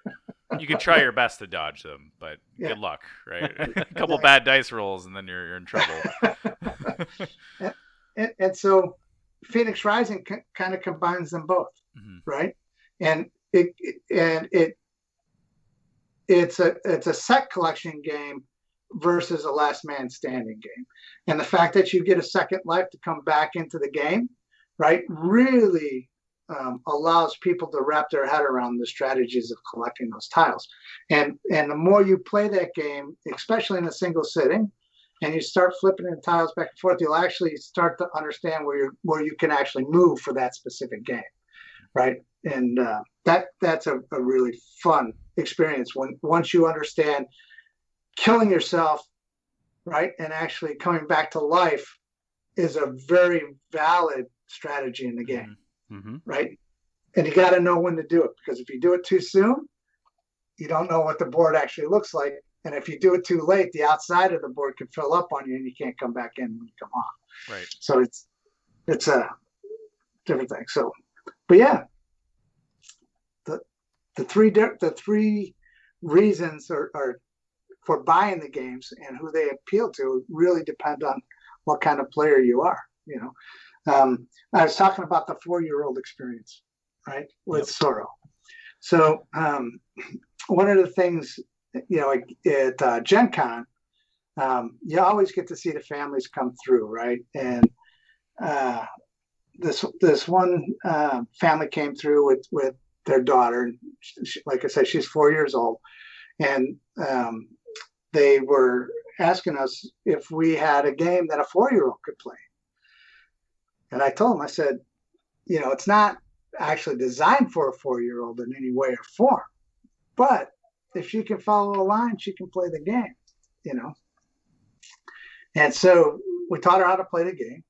you can try your best to dodge them but Yeah. good luck right a couple Exactly. bad dice rolls and then you're, you're in trouble And, and so Phoenix Rising c- kind of combines them both, Mhm. right? And it it- and it it's a it's a set collection game versus a last man standing game. And the fact that you get a second life to come back into the game, right, really um, allows people to wrap their head around the strategies of collecting those tiles. And and the more you play that game, especially in a single sitting, and you start flipping the tiles back and forth, you'll actually start to understand where you where you can actually move for that specific game, right? And uh, that that's a, a really fun experience when once you understand killing yourself, right, and actually coming back to life is a very valid strategy in the game, Mm-hmm. right? And you got to know when to do it because if you do it too soon, you don't know what the board actually looks like. And if you do it too late, the outside of the board can fill up on you and you can't come back in when you come off. right So it's it's a different thing. So, but yeah, the the three the three reasons are, are for buying the games and who they appeal to really depend on what kind of player you are. You know, um, I was talking about the four year old experience, right, with Yep. Tsuro. So um, one of the things, you know, at uh, Gen Con, um, you always get to see the families come through, right? And uh, this this one uh, family came through with with their daughter, and she, like I said, she's four years old, and um, they were asking us if we had a game that a four year old could play. And I told them, I said, you know, it's not actually designed for a four year old in any way or form, but if she can follow a line, she can play the game, you know. And so we taught her how to play the game,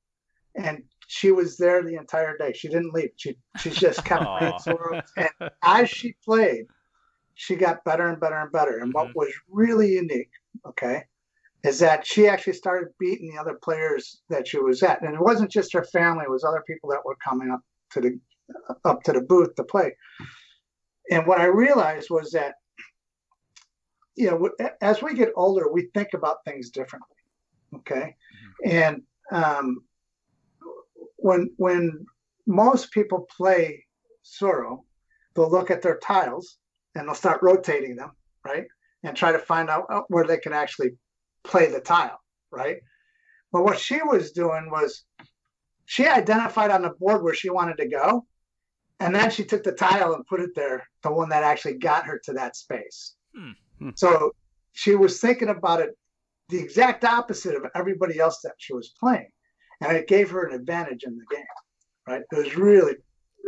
and she was there the entire day. She didn't leave. She she just kept playing And as she played, she got better and better and better. And what Mhm. was really unique, okay, is that she actually started beating the other players that she was at. And it wasn't just her family; it was other people that were coming up to the up to the booth to play. And what I realized was that, you know, as we get older, we think about things differently. Okay, and um, when when most people play Tsuro, they'll look at their tiles and they'll start rotating them, right, and try to find out uh, where they can actually play the tile, right. But what she was doing was she identified on the board where she wanted to go, and then she took the tile and put it there, the one that actually got her to that space. Hmm. Hmm. So she was thinking about it the exact opposite of everybody else that she was playing, and it gave her an advantage in the game. Right? It was really,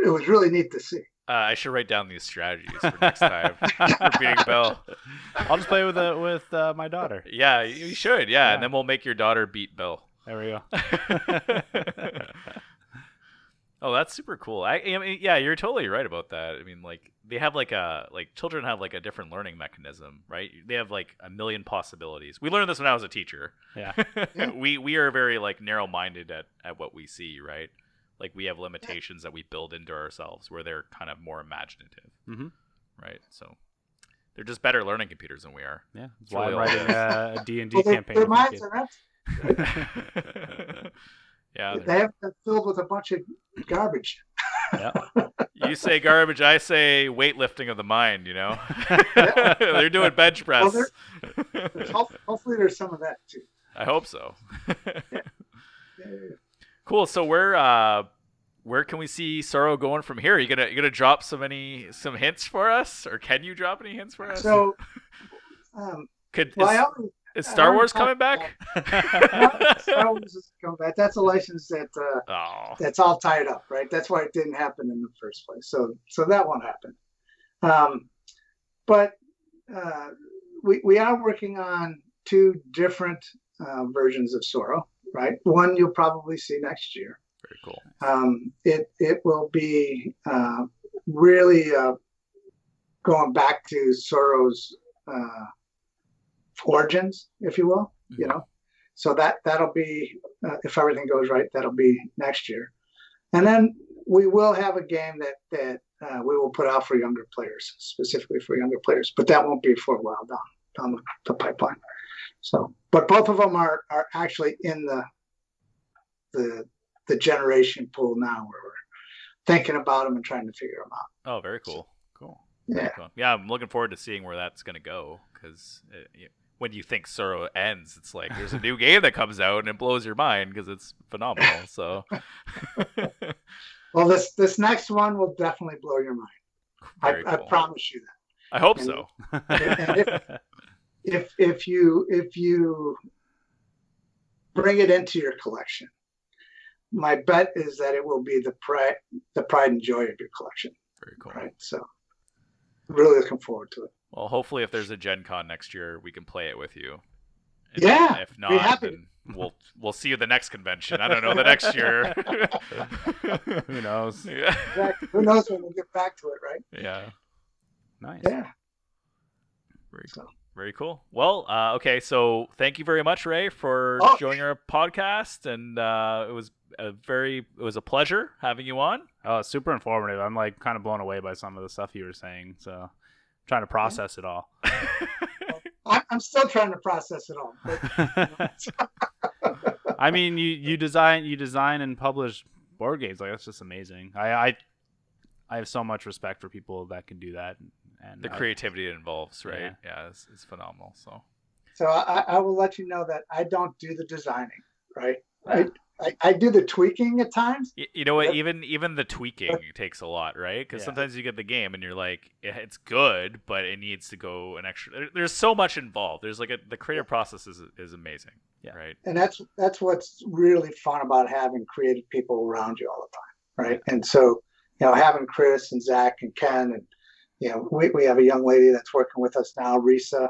it was really neat to see. Uh, I should write down these strategies for next time for beating Bill. I'll just play with uh, with uh, my daughter. Yeah, you you should. Yeah, Yeah. and then we'll make your daughter beat Bill. There we go. oh, that's super cool. I, I mean, yeah, you're totally right about that. I mean, like they have like a like children have like a different learning mechanism, right? They have like a million possibilities. We learned this when I was a teacher. Yeah. Yeah. we we are very like narrow-minded at at what we see, right? Like we have limitations that we build into ourselves, where they're kind of more imaginative, hmm right? So they're just better learning computers than we are. Yeah. That's It's why I'm writing it a D and D Well, campaign. their minds are empty. Yeah, they're- have been filled with a bunch of garbage. Yeah. You say garbage, I say weightlifting of the mind, you know? They're doing bench press. Well, Ho- Hopefully, there's some of that too. I hope so. Yeah. cool. So where uh where can we see Tsuro going from here? you gonna you gonna drop some any some hints for us? Or can you drop any hints for us? So, um, Could well, I is, already, is Star Wars talked coming back? Star Wars is coming back. That's a license that uh, oh. that's all tied up, right? That's why it didn't happen in the first place. So, so that won't happen. Um, but uh, we we are working on two different uh, versions of Tsuro, right? One you'll probably see next year. Very cool. Um, it it will be uh, really uh, going back to Tsuro's uh, origins, if you will. You know, so that that'll be uh, if everything goes right, that'll be next year, and then we will have a game that that uh, we will put out for younger players, specifically for younger players, but that won't be for a while down down the, the pipeline. So, but both of them are are actually in the the the generation pool now where we're thinking about them and trying to figure them out. Oh, very cool. Cool. Yeah. Cool. Yeah, I'm looking forward to seeing where that's gonna go because when you think Tsuro ends, it's like there's a new game that comes out and it blows your mind because it's phenomenal. So, Well, this this next one will definitely blow your mind. I, cool. I promise you that. I hope And- so. If if you if you bring it into your collection, my bet is that it will be the pride the pride and joy of your collection. Very cool. Right. So, really looking forward to it. Well, hopefully, if there's a Gen Con next year, we can play it with you. And Yeah, If be not, happy. then we'll we'll see you at the next convention. I don't know the next year. Who knows? yeah. Exactly. Who knows when we'll get back to it, right? Yeah. Nice. Yeah. Very So- cool. Very cool. Well, uh, okay. So thank you very much, Ray, for Oh. joining our podcast, and uh, it was a very it was a pleasure having you on. Oh, super informative. I'm like kind of blown away by some of the stuff you were saying. So, trying to process it all. I, I'm still trying to process it all. But I mean, you you design you design and publish board games like that's just amazing. I I, I have so much respect for people that can do that. And the I- creativity it involves, right? Yeah. Yeah, it's, it's phenomenal. So so I, I will let you know that I don't do the designing, right? I, I, I do the tweaking at times. Y- you know what? Yep. Even even the tweaking takes a lot, right? Because Yeah. sometimes you get the game and you're like, "Yeah, it's good, but it needs to go an extra. There's so much involved. There's like a the creative process is is amazing, Yeah. right? and that's that's what's really fun about having creative people around you all the time right and so you know having chris and zach and ken and you know we, we have a young lady that's working with us now risa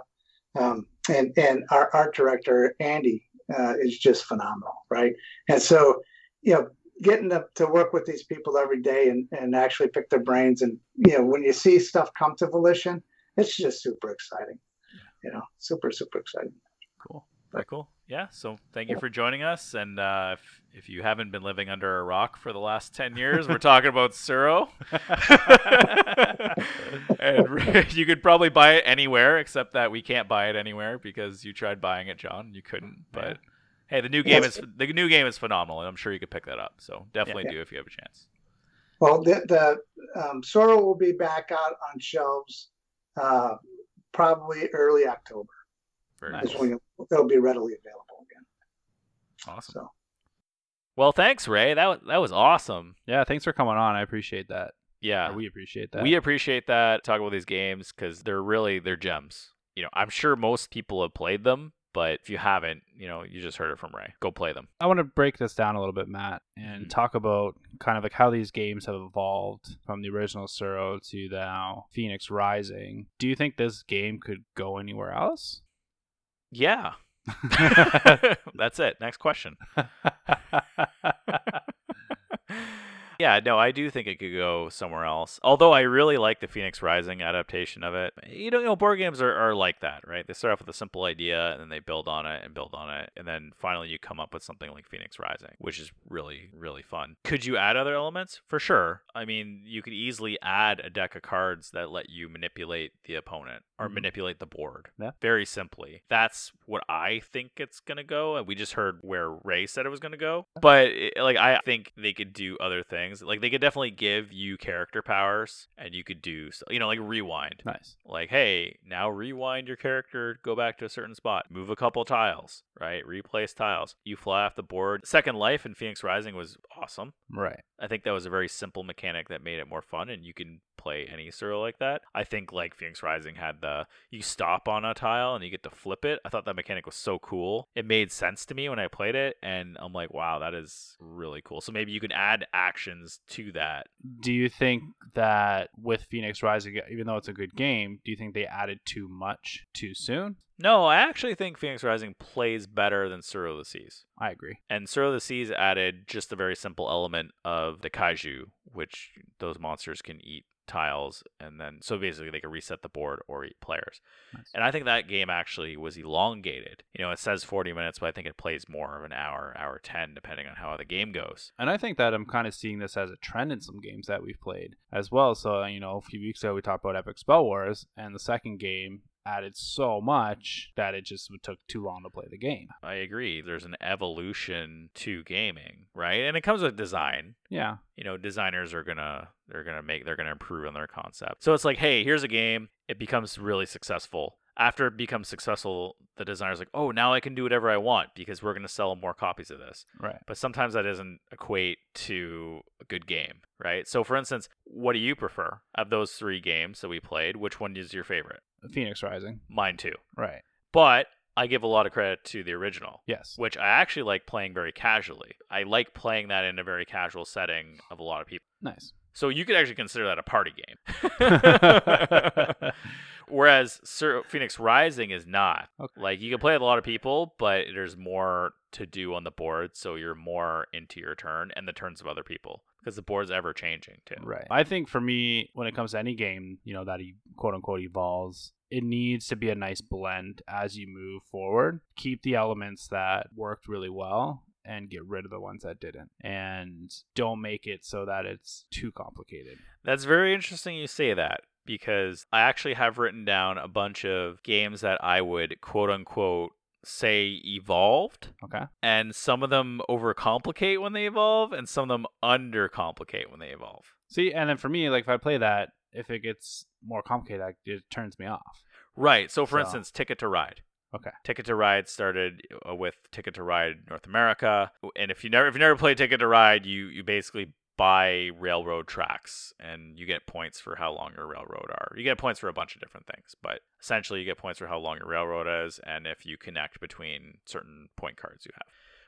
um, and and our art director andy uh, is just phenomenal right and so you know getting to, to work with these people every day and, and actually pick their brains and you know when you see stuff come to volition it's just super exciting you know super super exciting Cool. Very cool. Yeah. So thank you for joining us. And uh, if, if you haven't been living under a rock for the last 10 years, we're talking about Tsuro. and you could probably buy it anywhere, except that we can't buy it anywhere because you tried buying it, John. You couldn't. But hey, the new game Yes. is the new game is phenomenal, and I'm sure you could pick that up. So definitely Yeah. do if you have a chance. Well, the, the um, Tsuro will be back out on shelves uh, probably early October. Very nice. when it'll it'll be readily available again. Awesome. So Well, thanks, Ray. That was, that was awesome. yeah, thanks for coming on. I appreciate that. Yeah. We appreciate that. We appreciate that. Talk about these games because they're really they're gems. You know, I'm sure most people have played them, but if you haven't, you know, you just heard it from Ray. Go play them. I want to break this down a little bit, Matt, and Mhm. talk about kind of like how these games have evolved from the original Tsuro to now Phoenix Rising. Do you think this game could go anywhere else? Yeah. That's it. Next question. yeah, no, I do think it could go somewhere else. Although I really like the Phoenix Rising adaptation of it. You know, you know, board games are, are like that, right? They start off with a simple idea and then they build on it and build on it, and then finally you come up with something like Phoenix Rising, which is really, really fun. Could you add other elements? For sure. I mean, you could easily add a deck of cards that let you manipulate the opponent or Mhm. manipulate the board. Yeah. Very simply. That's what I think it's gonna go. And we just heard where Ray said it was gonna go. But it, like I think they could do other things. Like they could definitely give you character powers and you could do so- you know, like rewind. nice. Like, hey, now rewind your character, go back to a certain spot, move a couple tiles, right? Replace tiles. You fly off the board. Second Life in Phoenix Rising was awesome. Right. I think that was a very simple mechanic that made it more fun, and you can play any Tsuro like that. I think like Phoenix Rising had the you stop on a tile and you get to flip it. I thought that mechanic was so cool. It made sense to me when I played it, and I'm like, wow, that is really cool. So maybe you can add actions to that. Do you think that with Phoenix Rising, even though it's a good game, do you think they added too much too soon? No, I actually think Phoenix Rising plays better than of the Seas. I agree. And of the Seas added just a very simple element of the kaiju, which those monsters can eat tiles and then so basically they can reset the board or eat players. Nice. And I think that game actually was elongated. You know, it says 40 minutes, but I think it plays more of an hour, hour 10 depending on how the game goes. And I think that I'm kind of seeing this as a trend in some games that we've played as well. So, you know, a few weeks ago we talked about Epic Spell Wars, and the second game added so much that it just took too long to play the game. I agree. There's an evolution to gaming, right? And it comes with design. Yeah. you know designers are gonna they're gonna make they're gonna improve on their concept so it's like hey here's a game it becomes really successful after it becomes successful the designer's like oh now i can do whatever i want because we're gonna sell more copies of this Right. but sometimes that doesn't equate to a good game right so for instance what do you prefer of those three games that we played which one is your favorite Phoenix Rising. mine too Right. but i give a lot of credit to the original Yes. which I actually like playing very casually. I like playing that in a very casual setting of a lot of people. Nice. So you could actually consider that a party game. Whereas Tsuro Phoenix Rising is not. Okay. Like you can play with a lot of people, but there's more to do on the board, so you're more into your turn and the turns of other people because the board's ever changing too. Right. I think for me, when it comes to any game, you know, that he quote unquote evolves, it needs to be a nice blend as you move forward. Keep the elements that worked really well and get rid of the ones that didn't. And don't make it so that it's too complicated. That's very interesting you say that because I actually have written down a bunch of games that I would quote unquote say evolved Okay. and some of them overcomplicate when they evolve and some of them undercomplicate when they evolve. See, and then for me, like if I play that, if it gets more complicated, I- it turns me off. Right. So for So- instance, Ticket to Ride. Okay. Ticket to Ride started uh, with Ticket to Ride North America, and if you never if you never played Ticket to Ride, you you basically buy railroad tracks and you get points for how long your railroad are. You get points for a bunch of different things, but essentially you get points for how long your railroad is and if you connect between certain point cards you have.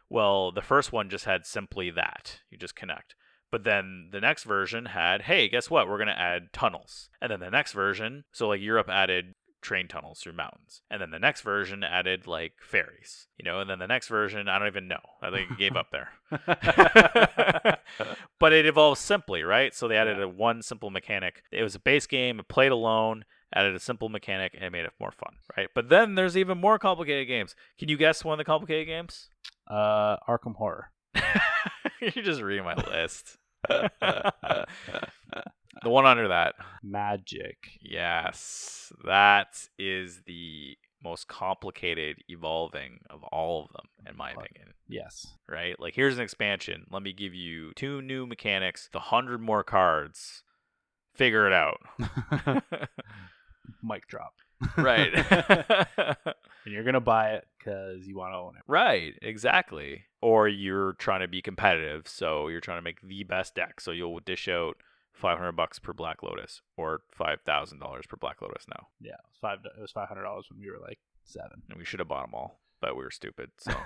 Well, the first one just had simply that. You just connect. But then the next version had, hey, guess what? We're going to add tunnels. And then the next version, so like Europe added train tunnels through mountains. And then the next version added like ferries, you know, and then the next version, I don't even know. I think it gave up there. but it evolves simply, right? So they added Yeah. a one simple mechanic. It was a base game, it played alone, added a simple mechanic, and it made it more fun, right? But then there's even more complicated games. Can you guess one of the complicated games? Uh, Arkham Horror. You're just reading my list. the one under that. Magic. Yes, that is the most complicated evolving of all of them, in my opinion. Yes. Right? Like, here's an expansion. Let me give you two new mechanics, the hundred more cards. Figure it out. Mic drop. right. And you're gonna buy it because you want to own it. right. Exactly. Or you're trying to be competitive, so you're trying to make the best deck. So you'll dish out 500 bucks per Black Lotus or $5,000 per Black Lotus now. Yeah, it was five. It was five hundred dollars when we were like seven. And we should have bought them all, but we were stupid. So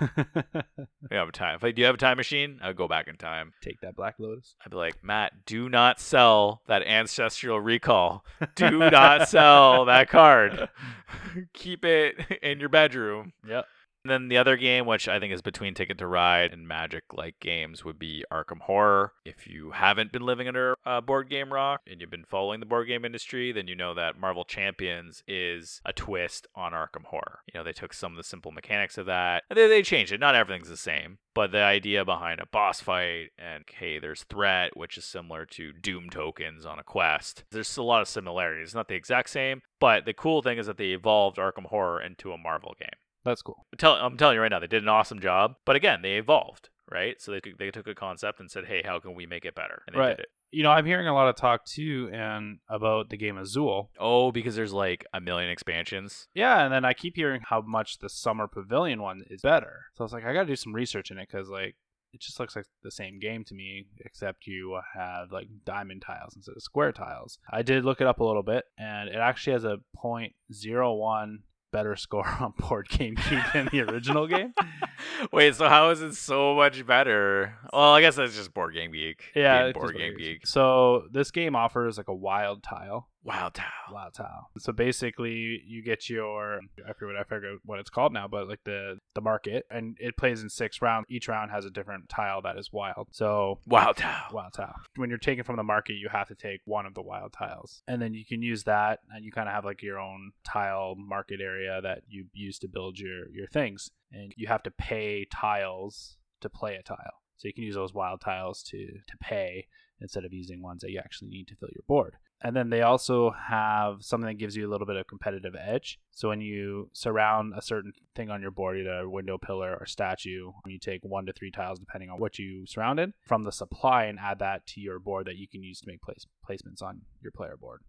we have a time. If I do you have a time machine, I'd go back in time. Take that Black Lotus. I'd be like, Matt, do not sell that ancestral recall. Do not sell that card. Keep it in your bedroom. Yep. And then the other game, which I think is between Ticket to Ride and Magic like games, would be Arkham Horror. If you haven't been living under a board game rock and you've been following the board game industry, then you know that Marvel Champions is a twist on Arkham Horror. You know, they took some of the simple mechanics of that and they, they changed it. Not everything's the same, but the idea behind a boss fight and hey, there's threat, which is similar to Doom tokens on a quest. There's a lot of similarities. It's not the exact same, but the cool thing is that they evolved Arkham Horror into a Marvel game. That's cool. Tell, I'm telling you right now, they did an awesome job. But again, they evolved, right? So they took, they took a concept and said, "Hey, how can we make it better?" And they Right. did it. You know, I'm hearing a lot of talk too, and about the game Azul. Oh, because there's like a million expansions. Yeah, and then I keep hearing how much the Summer Pavilion one is better. So I was like, I got to do some research in it because like it just looks like the same game to me, except you have like diamond tiles instead of square tiles. I did look it up a little bit, and it actually has a .01 better score on Board Game Geek than the original game. Wait, so how is it so much better? Well, I guess that's just Board Game Geek. Yeah, Board Game what it is. Geek. So this game offers like a wild tile. Wow, Tao. Wild tile. So basically, you get your I forget I forget what it's called now, but like the the market, and it plays in six rounds. Each round has a different tile that is wild. So Wow, Tao. wild tile. When you're taking from the market, you have to take one of the wild tiles, and then you can use that, and you kind of have like your own tile market area that you use to build your your things, and you have to pay tiles to play a tile. So you can use those wild tiles to to pay instead of using ones that you actually need to fill your board. And then they also have something that gives you a little bit of competitive edge. So when you surround a certain thing on your board, either a window pillar or statue, you take one to three tiles depending on what you surrounded from the supply and add that to your board that you can use to make place placements on your player board.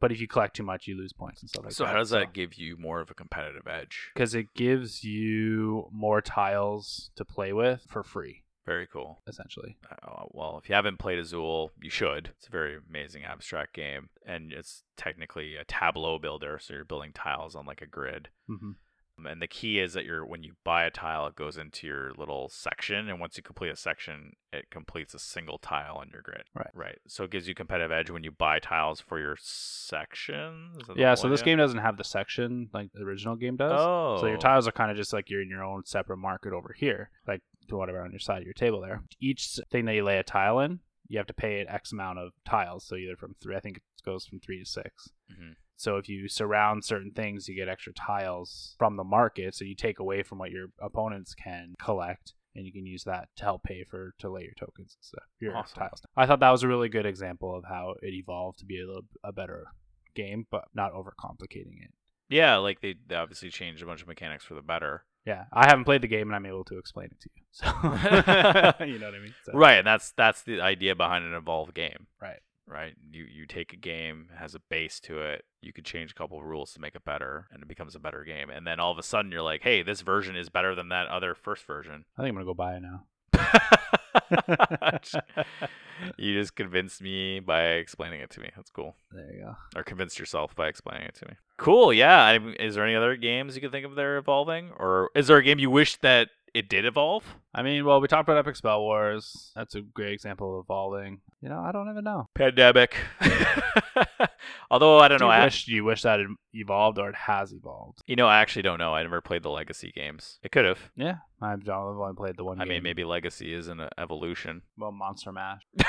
But if you collect too much, you lose points and stuff like So that. So how does that give you more of a competitive edge? Because it gives you more tiles to play with for free, Very cool. essentially. Uh, well, if you haven't played Azul, you should. It's a very amazing abstract game, and it's technically a tableau builder, so you're building tiles on like a grid. hmm Um, And the key is that you're when you buy a tile, it goes into your little section, and once you complete a section, it completes a single tile on your grid. Right. Right. So it gives you competitive edge when you buy tiles for your section. Is that the Yeah, so this game doesn't have the section like the original game does. Oh. So your tiles are kind of just like you're in your own separate market over here, like to whatever on your side of your table there. Each thing that you lay a tile in, you have to pay an X amount of tiles. So either from three, I think it goes from three to 6 Mhm. So if you surround certain things, you get extra tiles from the market. So you take away from what your opponents can collect. And you can use that to help pay for to lay your tokens and stuff, your Awesome. tiles. I thought that was a really good example of how it evolved to be a little a better game, but not overcomplicating it. Yeah, like they, they obviously changed a bunch of mechanics for the better. Yeah, I haven't played the game and I'm able to explain it to you. So you know what I mean? So, Right, and that's that's the idea behind an evolved game. Right. Right. You you take a game has a base to it. You could change a couple of rules to make it better, and it becomes a better game. And then all of a sudden, you're like, "Hey, this version is better than that other first version." I think I'm gonna go buy it now. you just convinced me by explaining it to me. That's cool. There you go. Or convinced yourself by explaining it to me. Cool. Yeah. I, is there any other games you can think of that are evolving, or is there a game you wish that it did evolve? I mean, well, we talked about Epic Spell Wars. That's a great example of evolving. You know, I don't even know. Pandemic. Although I don't Do know. you I, wish, do you wish that it evolved or it has evolved? you know, I actually don't know. I never played the Legacy games. It could have. Yeah, I've only played the one. I mean, maybe Legacy is an evolution. well, Monster Mash.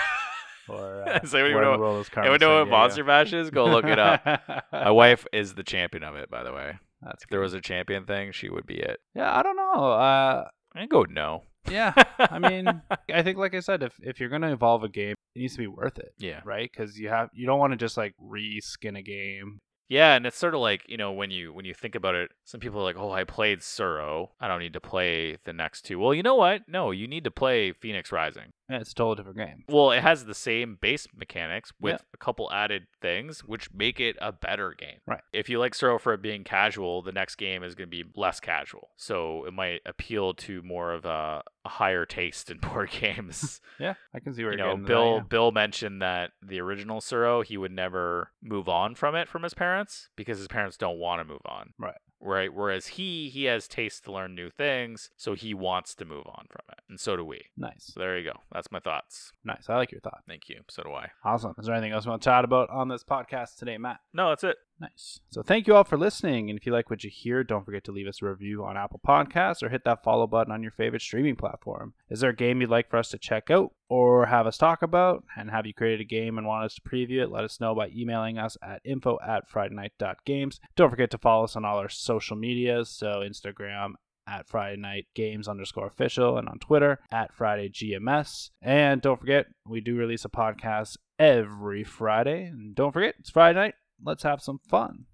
or uh, Is that what you Where in know- the World is You Carmen would know what Sandiego? Monster Mash is? Go look it up. My wife is the champion of it, by the way. That's If there was a champion thing, she would be it. Yeah, I don't know. Uh, I go no. yeah, I mean, I think, like I said, if if you're gonna evolve a game, it needs to be worth it, yeah. right? Because you have you don't want to just like reskin a game. Yeah, and it's sort of like, you know, when you when you think about it, some people are like, "Oh, I played Tsuro. I don't need to play the next two. Well, you know what? No, you need to play Phoenix Rising. Yeah, it's a totally different game. Well, it has the same base mechanics with Yeah. a couple added things, which make it a better game. Right. If you like Tsuro for it being casual, the next game is going to be less casual. So it might appeal to more of a, a higher taste in board games. Yeah, I can see where you you're know, getting to Bill that, yeah. Bill mentioned that the original Tsuro, he would never move on from it from his parents because his parents don't want to move on. Right. Right. Whereas he he has taste to learn new things, so he wants to move on from it, and so do we. Nice, So there you go. That's my thoughts. nice. I like your thought. Thank you. So do I. Awesome. Is there anything else you want to chat about on this podcast today, Matt? No, that's it. Nice. So thank you all for listening. And if you like what you hear, don't forget to leave us a review on Apple Podcasts or hit that follow button on your favorite streaming platform. Is there a game you'd like for us to check out or have us talk about? And have you created a game and want us to preview it? Let us know by emailing us at info at fridaynight.games. Don't forget to follow us on all our social medias. So Instagram at Friday Night Games underscore official and on Twitter at Friday GMS. And don't forget, we do release a podcast every Friday. And don't forget, it's Friday night. Let's have some fun.